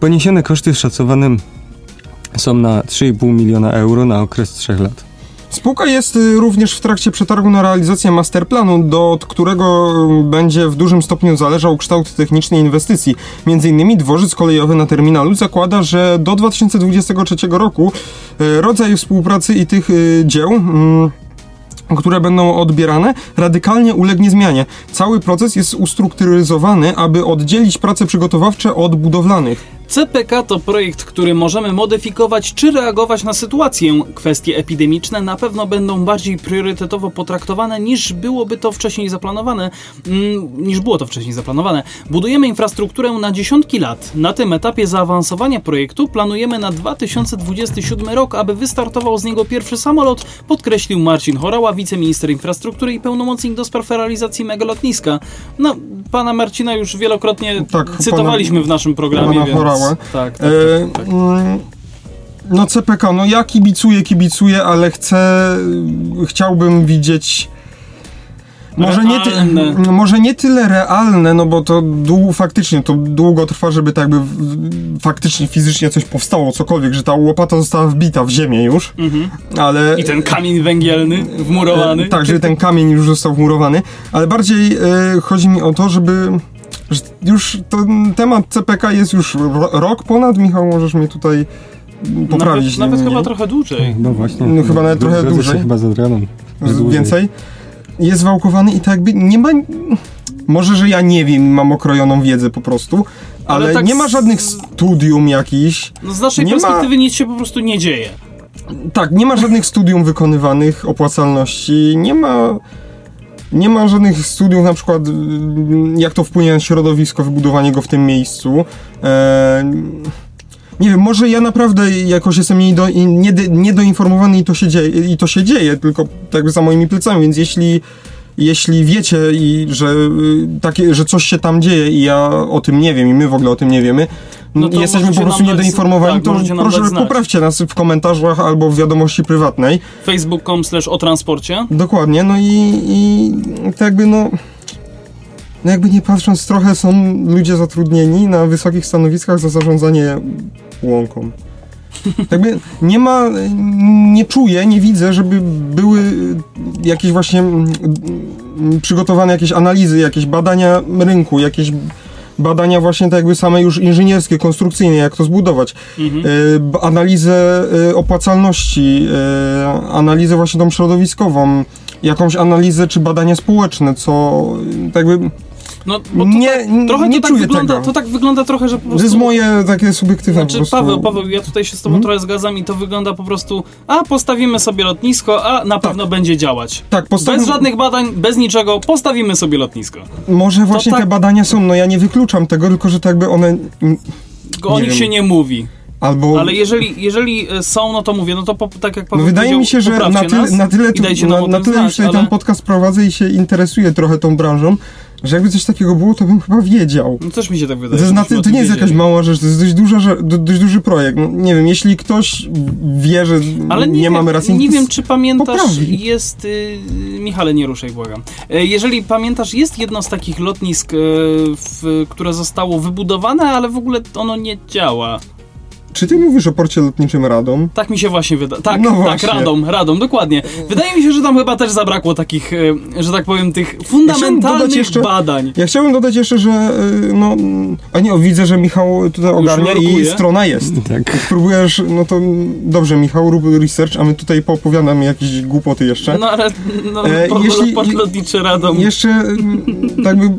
Poniesione koszty szacowane są na 3,5 miliona euro na okres 3 lat. Spółka jest y, również w trakcie przetargu na realizację masterplanu, do którego y, będzie w dużym stopniu zależał kształt techniczny inwestycji. Między innymi dworzec kolejowy na terminalu zakłada, że do 2023 roku y, rodzaj współpracy i tych dzieł mm, które będą odbierane, radykalnie ulegnie zmianie. Cały proces jest ustrukturyzowany, aby oddzielić prace przygotowawcze od budowlanych. CPK to projekt, który możemy modyfikować czy reagować na sytuację. Kwestie epidemiczne na pewno będą bardziej priorytetowo potraktowane niż byłoby to wcześniej zaplanowane, mm, niż było to wcześniej zaplanowane. Budujemy infrastrukturę na dziesiątki lat. Na tym etapie zaawansowania projektu planujemy na 2027 rok, aby wystartował z niego pierwszy samolot, podkreślił Marcin Horała, wiceminister infrastruktury i pełnomocnik do spraw realizacji megalotniska. No, pana Marcina już wielokrotnie Tak, cytowaliśmy w naszym programie, pana więc... Tak, tak, E, tak, tak. mm, No CPK, no ja kibicuję, kibicuję, ale chcę, chciałbym widzieć może nie, ty, może nie tyle realne, no bo to dłu, faktycznie to długo trwa, żeby tak by w- faktycznie fizycznie coś powstało, cokolwiek, że ta łopata została wbita w ziemię już, Mhm. ale... I ten kamień węgielny wmurowany. E, tak, że ten kamień już został wmurowany, ale bardziej e, chodzi mi o to, żeby że już ten temat CPK jest już ro, rok ponad, Michał, możesz mnie tutaj poprawić. Nawet, nawet chyba trochę dłużej. No właśnie. No chyba nawet trochę dłużej. chyba z Adrianem. Więcej. Jest wałkowany i tak jakby nie ma... Może, że ja nie wiem, mam okrojoną wiedzę po prostu, ale, Ale tak nie ma z- żadnych studium jakichś. No z naszej Nie ma- perspektywy nic się po prostu nie dzieje. Tak, nie ma żadnych studium wykonywanych opłacalności, nie ma. Nie ma żadnych studiów, na przykład mm, jak to wpłynie na środowisko, wybudowanie go w tym miejscu. E, nie wiem, może ja naprawdę jakoś jestem niedo, niedy- niedoinformowany i to, się dzieje, i to się dzieje, tylko tak za moimi plecami, więc jeśli, jeśli wiecie, i że, y, takie, że coś się tam dzieje i ja o tym nie wiem i my w ogóle o tym nie wiemy, No jesteśmy po prostu nam niedoinformowani, tak, to nam proszę znać. poprawcie nas w komentarzach albo w wiadomości prywatnej. Facebook.com slash o transporcie. Dokładnie, no i, i tak jakby no... No jakby nie patrząc, trochę są ludzie zatrudnieni na wysokich stanowiskach za zarządzanie łąką. Jakby nie ma, nie czuję, nie widzę, żeby były jakieś właśnie mm, mm, przygotowane jakieś analizy, jakieś badania rynku, jakieś badania właśnie tak jakby same już inżynierskie, konstrukcyjne, jak to zbudować. Mhm. Y, analizę y, opłacalności, y, analizę właśnie tą środowiskową, jakąś analizę czy badania społeczne, co tak jakby No, bo to Nie- tak, trochę nie to, tak wygląda, tego. to tak wygląda trochę, że po to prostu... jest moje takie subiektywne Znaczy, prostu. Paweł, Paweł, ja tutaj się z tobą Mhm. trochę zgadzam i to wygląda po prostu, a postawimy sobie lotnisko, a na pewno będzie działać. Tak, postawi... Bez żadnych badań, bez niczego, postawimy sobie lotnisko. Może właśnie tak- te badania są, no ja nie wykluczam tego, tylko że tak jakby one Tylko o nich się nie mówi. albo... Ale jeżeli, jeżeli e, są, no to mówię, no to po, tak jak No Paweł wydaje powiedział, mi się, że na nas na tyle, nam na, na tyle znać, już tutaj ale... ten podcast prowadzę i się interesuję trochę tą branżą, że jakby coś takiego było, to bym chyba wiedział. No też mi się tak To, wydaje. jest na żebyśmy ty, o to nie jest jakaś mała rzecz, to jest dość, duża, rzecz- dość duży projekt. No, nie wiem, jeśli ktoś wie, że Ale nie, nie wiem, mamy racji, nie to wiem, czy pamiętasz, poprawi. jest... Y, Michale, nie ruszaj, błagam. E, jeżeli pamiętasz, jest jedno z takich lotnisk, e, w, które zostało wybudowane, ale w ogóle ono nie działa. Czy ty mówisz o porcie lotniczym Radom? Tak mi się właśnie wydaje. Tak, No tak. Radom, Radom, dokładnie. Wydaje mi się, że tam chyba też zabrakło takich, e, że tak powiem, tych fundamentalnych dodać jeszcze- badań. Ja chciałbym dodać jeszcze, że y, no... A nie, o, widzę, że Michał tutaj ogarnia i strona jest. Tak. Jak próbujesz, no to dobrze, Michał, rób research, a my tutaj poopowiadamy jakieś głupoty jeszcze. No ale no, E, port, jeśli- port lotniczy Radom. Jeszcze mm, tak by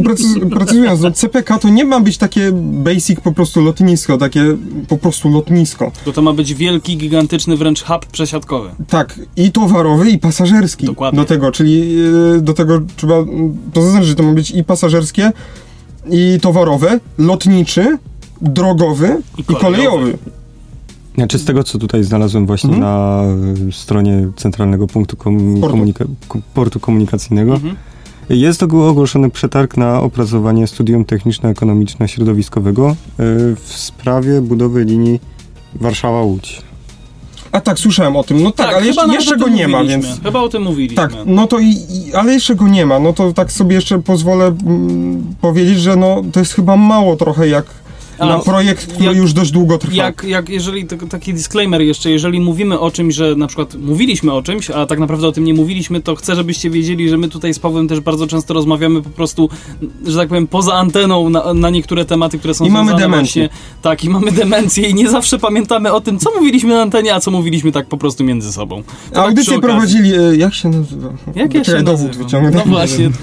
uprecyz- precyzując, no CPK to nie ma być takie basic po prostu lotnisko, takie po prostu lotnisko. Bo to ma być wielki, gigantyczny wręcz hub przesiadkowy. Tak, i towarowy, i pasażerski. Dokładnie. Do tego, czyli y, do tego trzeba mm, to zaznaczyć, że to ma być i pasażerskie, i towarowe, lotniczy, drogowy I i kolejowy. Znaczy z tego, co tutaj znalazłem właśnie Mhm. na stronie Centralnego Punktu Komu- Portu. komunika- ko- Portu Komunikacyjnego, Mhm. Jest ogłoszony przetarg na opracowanie studium techniczno-ekonomiczno-środowiskowego y, w sprawie budowy linii Warszawa-Łódź. A tak, słyszałem o tym. No tak, ale chyba jeszcze, jeszcze go nie ma, więc... Chyba o tym mówiliśmy. Tak, no to i, i, ale jeszcze go nie ma, no to tak sobie jeszcze pozwolę mm, powiedzieć, że no to jest chyba mało trochę jak na projekt, który jak- już dość długo trwa. Jak, jak jeżeli, tak- taki disclaimer jeszcze, jeżeli mówimy o czymś, że na przykład mówiliśmy o czymś, a tak naprawdę o tym nie mówiliśmy, to chcę, żebyście wiedzieli, że my tutaj z Pawłem też bardzo często rozmawiamy po prostu, że tak powiem, poza anteną na, na niektóre tematy, które są I mamy demencję. Właśnie, tak, i mamy demencję i nie zawsze pamiętamy o tym, co mówiliśmy na antenie, a co mówiliśmy tak po prostu między sobą. To tak Audycję okazji. prowadzili, e, jak się nazywa? Jak ja się dowód wyciągnę. No właśnie.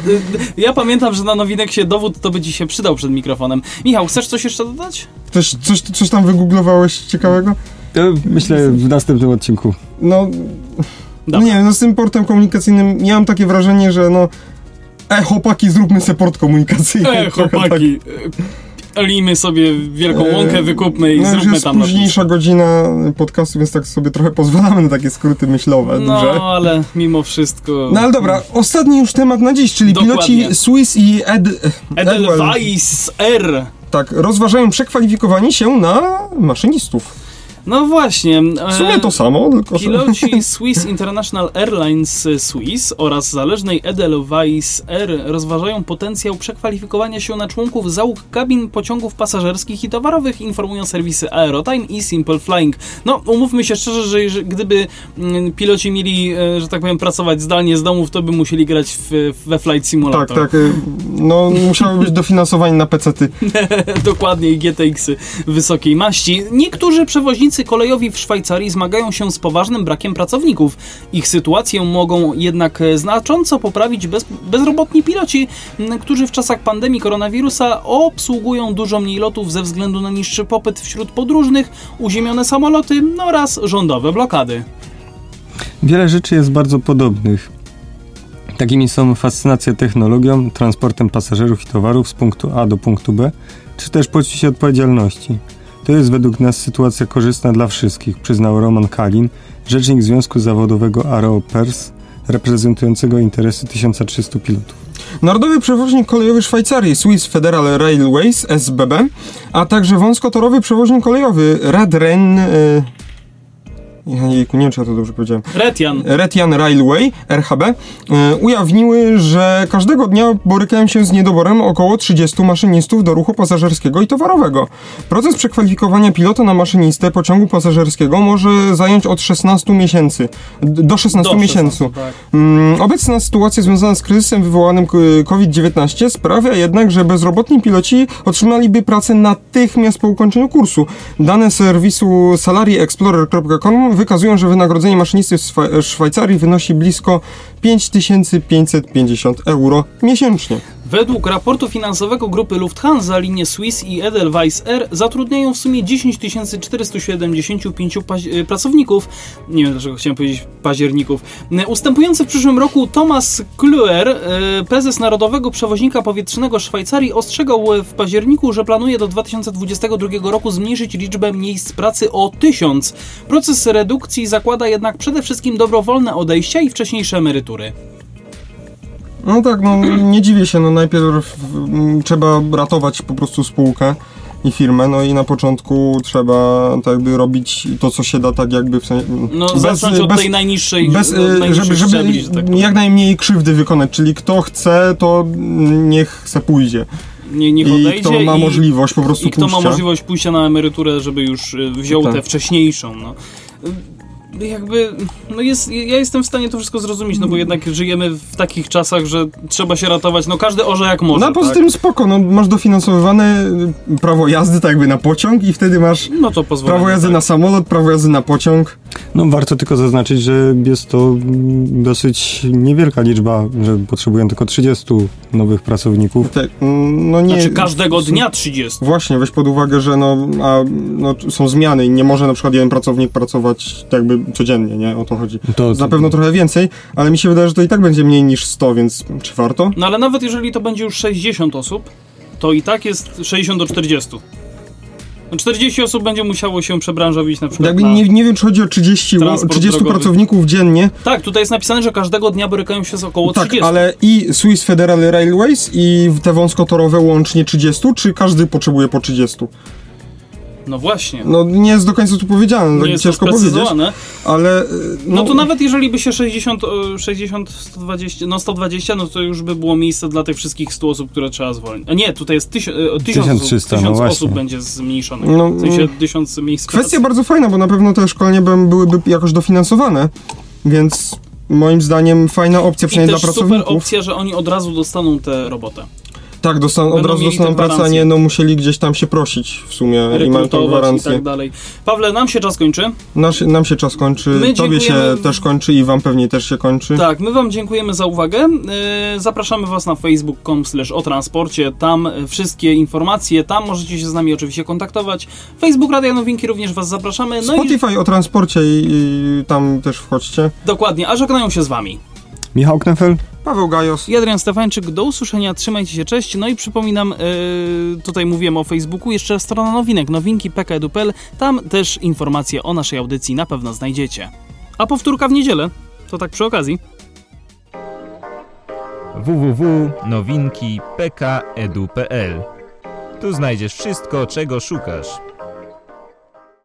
Ja pamiętam, że na nowinek się dowód to by ci się przydał przed mikrofonem. Michał, chcesz coś jeszcze dodać? Coś, coś, coś tam wygooglowałeś ciekawego? Myślę w następnym odcinku. No, Dobra. nie wiem, no z tym portem komunikacyjnym ja mam takie wrażenie, że no e, chłopaki, zróbmy se port komunikacyjny. E, Trochę chłopaki, e, lijmy sobie wielką E, łąkę, wykupmy i no, zróbmy jest tam późniejsza godzina podcastu, więc tak sobie trochę pozwalamy na takie skróty myślowe No, duże. ale mimo wszystko... No ale dobra, ostatni już temat na dziś, czyli Dokładnie. piloci Swiss i Ed... Edelweiss R. tak, rozważają przekwalifikowanie się na maszynistów. No właśnie. W sumie to samo, tylko. Piloci Swiss International Airlines Swiss oraz zależnej Edelweiss Air rozważają potencjał przekwalifikowania się na członków załóg kabin pociągów pasażerskich i towarowych, informują serwisy Aerotime i Simple Flying. No, umówmy się szczerze, że gdyby mm, piloci mieli, e, że tak powiem, pracować zdalnie z domów, to by musieli grać w, we Flight Simulator. Tak, tak, y, no musiały być dofinansowanie na pecety. Dokładnie, i GTX-y wysokiej maści. Niektórzy przewoźnicy kolejowi w Szwajcarii zmagają się z poważnym brakiem pracowników. Ich sytuację mogą jednak znacząco poprawić bez, bezrobotni piloci, którzy w czasach pandemii koronawirusa obsługują dużo mniej lotów ze względu na niższy popyt wśród podróżnych, uziemione samoloty oraz rządowe blokady. Wiele rzeczy jest bardzo podobnych. Takimi są fascynacja technologią, transportem pasażerów i towarów z punktu A do punktu B, czy też poczucie odpowiedzialności. To jest według nas sytuacja korzystna dla wszystkich, przyznał Roman Kalin, rzecznik Związku Zawodowego Aero Pers, reprezentującego interesy 1300 pilotów. Narodowy przewoźnik kolejowy Szwajcarii Swiss Federal Railways SBB, a także wąskotorowy przewoźnik kolejowy Radren... jejku, nie wiem czy ja to dobrze powiedziałem. Retian. Retian Railway, RHB, y, ujawniły, że każdego dnia borykają się z niedoborem około 30 maszynistów do ruchu pasażerskiego i towarowego. Proces przekwalifikowania pilota na maszynistę pociągu pasażerskiego może zająć od 16 miesięcy, do 16 Do miesięcy. 16, tak. Mm, Obecna sytuacja związana z kryzysem wywołanym k- COVID-19 sprawia jednak, że bezrobotni piloci otrzymaliby pracę natychmiast po ukończeniu kursu. Dane serwisu salaryexplorer.com wykazują, że wynagrodzenie maszynisty w Szwa- Szwajcarii wynosi blisko 5550 euro miesięcznie. Według raportu finansowego grupy Lufthansa linie Swiss i Edelweiss Air zatrudniają w sumie 10 475 paź- e, pracowników. Nie wiem dlaczego chciałem powiedzieć październików. E, Ustępujący w przyszłym roku Thomas Kluer, e, prezes Narodowego Przewoźnika Powietrznego Szwajcarii, ostrzegał w październiku, że planuje do 2022 roku zmniejszyć liczbę miejsc pracy o 1000. Proces redukcji zakłada jednak przede wszystkim dobrowolne odejścia i wcześniejsze emerytury. No tak, no nie dziwię się, no najpierw mm, trzeba ratować po prostu spółkę i firmę, no i na początku trzeba tak jakby robić to, co się da, tak jakby w sensie... No, zacząć od tej najniższej, bez, od najniższych żeby, żeby szczebli, tak jak najmniej krzywdy wykonać, czyli kto chce, to niech se pójdzie. nie, niech I odejdzie kto ma i, możliwość po prostu i kto ma pójścia. możliwość pójścia na emeryturę, żeby już wziął Tak. tę wcześniejszą. No. Jakby, no jest, ja jestem w stanie to wszystko zrozumieć, no bo jednak żyjemy w takich czasach, że trzeba się ratować, no każdy orze jak może, No a poza tak? tym spoko, no masz dofinansowywane y, prawo jazdy tak jakby na pociąg i wtedy masz No to prawo jazdy tak. na samolot, prawo jazdy na pociąg. No warto tylko zaznaczyć, że jest to dosyć niewielka liczba, że potrzebują tylko 30 nowych pracowników. Te, mm, no nie, Znaczy każdego dnia 30. Właśnie, weź pod uwagę, że no, a, no, są zmiany i nie może na przykład jeden pracownik pracować tak jakby codziennie, nie? O to chodzi. To, Na pewno trochę więcej, ale mi się wydaje, że to i tak będzie mniej niż 100, więc czy warto? No ale nawet jeżeli to będzie już 60 osób, to i tak jest 60 do 40. No 40 osób będzie musiało się przebranżowić na przykład na... nie, nie wiem, czy chodzi o 30, Transport 30 drogowy. pracowników dziennie. Tak, tutaj jest napisane, że każdego dnia borykają się z około Tak, 30. ale i Swiss Federal Railways i te wąskotorowe łącznie 30, czy każdy potrzebuje po 30? No właśnie. No nie jest do końca tu powiedziane, nie tak jest to ciężko powiedzieć, ale... y, No, to nawet jeżeli by się 60, e, 60, 120, no 120, no to już by było miejsce dla tych wszystkich 100 osób, które trzeba zwolnić. A nie, tutaj jest 1000 e, 1000 osób, 1300, no 1000 właśnie. osób będzie zmniejszonych. No, w sensie 1000 miejsc Kwestia pracy. bardzo fajna, bo na pewno te szkolenia by- byłyby jakoś dofinansowane, więc moim zdaniem fajna opcja, I przynajmniej też dla super pracowników. opcja, że oni od razu dostaną tę robotę. Tak, od razu tę pracę, a gwarancję. nie no musieli gdzieś tam się prosić w sumie i mają tą rekrutować i gwarancję. tak dalej. Pawle, nam się czas kończy. Nasz, nam się czas kończy, My tobie się dziękujemy- też kończy i wam pewnie też się kończy. Tak, my wam dziękujemy za uwagę. Yy, Zapraszamy was na facebook.com slash o transporcie. Tam y, wszystkie informacje, tam możecie się z nami oczywiście kontaktować. Facebook Radia Nowinki również was zapraszamy. No i Spotify o transporcie i, i tam też wchodźcie. dokładnie, a żegnają się z wami. Michał Knefel? Paweł Gajos. I Adrian Stefańczyk, do usłyszenia, trzymajcie się, cześć. No i przypominam, yy, tutaj mówiłem o Facebooku, jeszcze strona nowinek, nowinki pk.edu.pl, tam też informacje o naszej audycji na pewno znajdziecie. A powtórka w niedzielę, to tak przy okazji. www.nowinki.pk.edu.pl Tu znajdziesz wszystko, czego szukasz.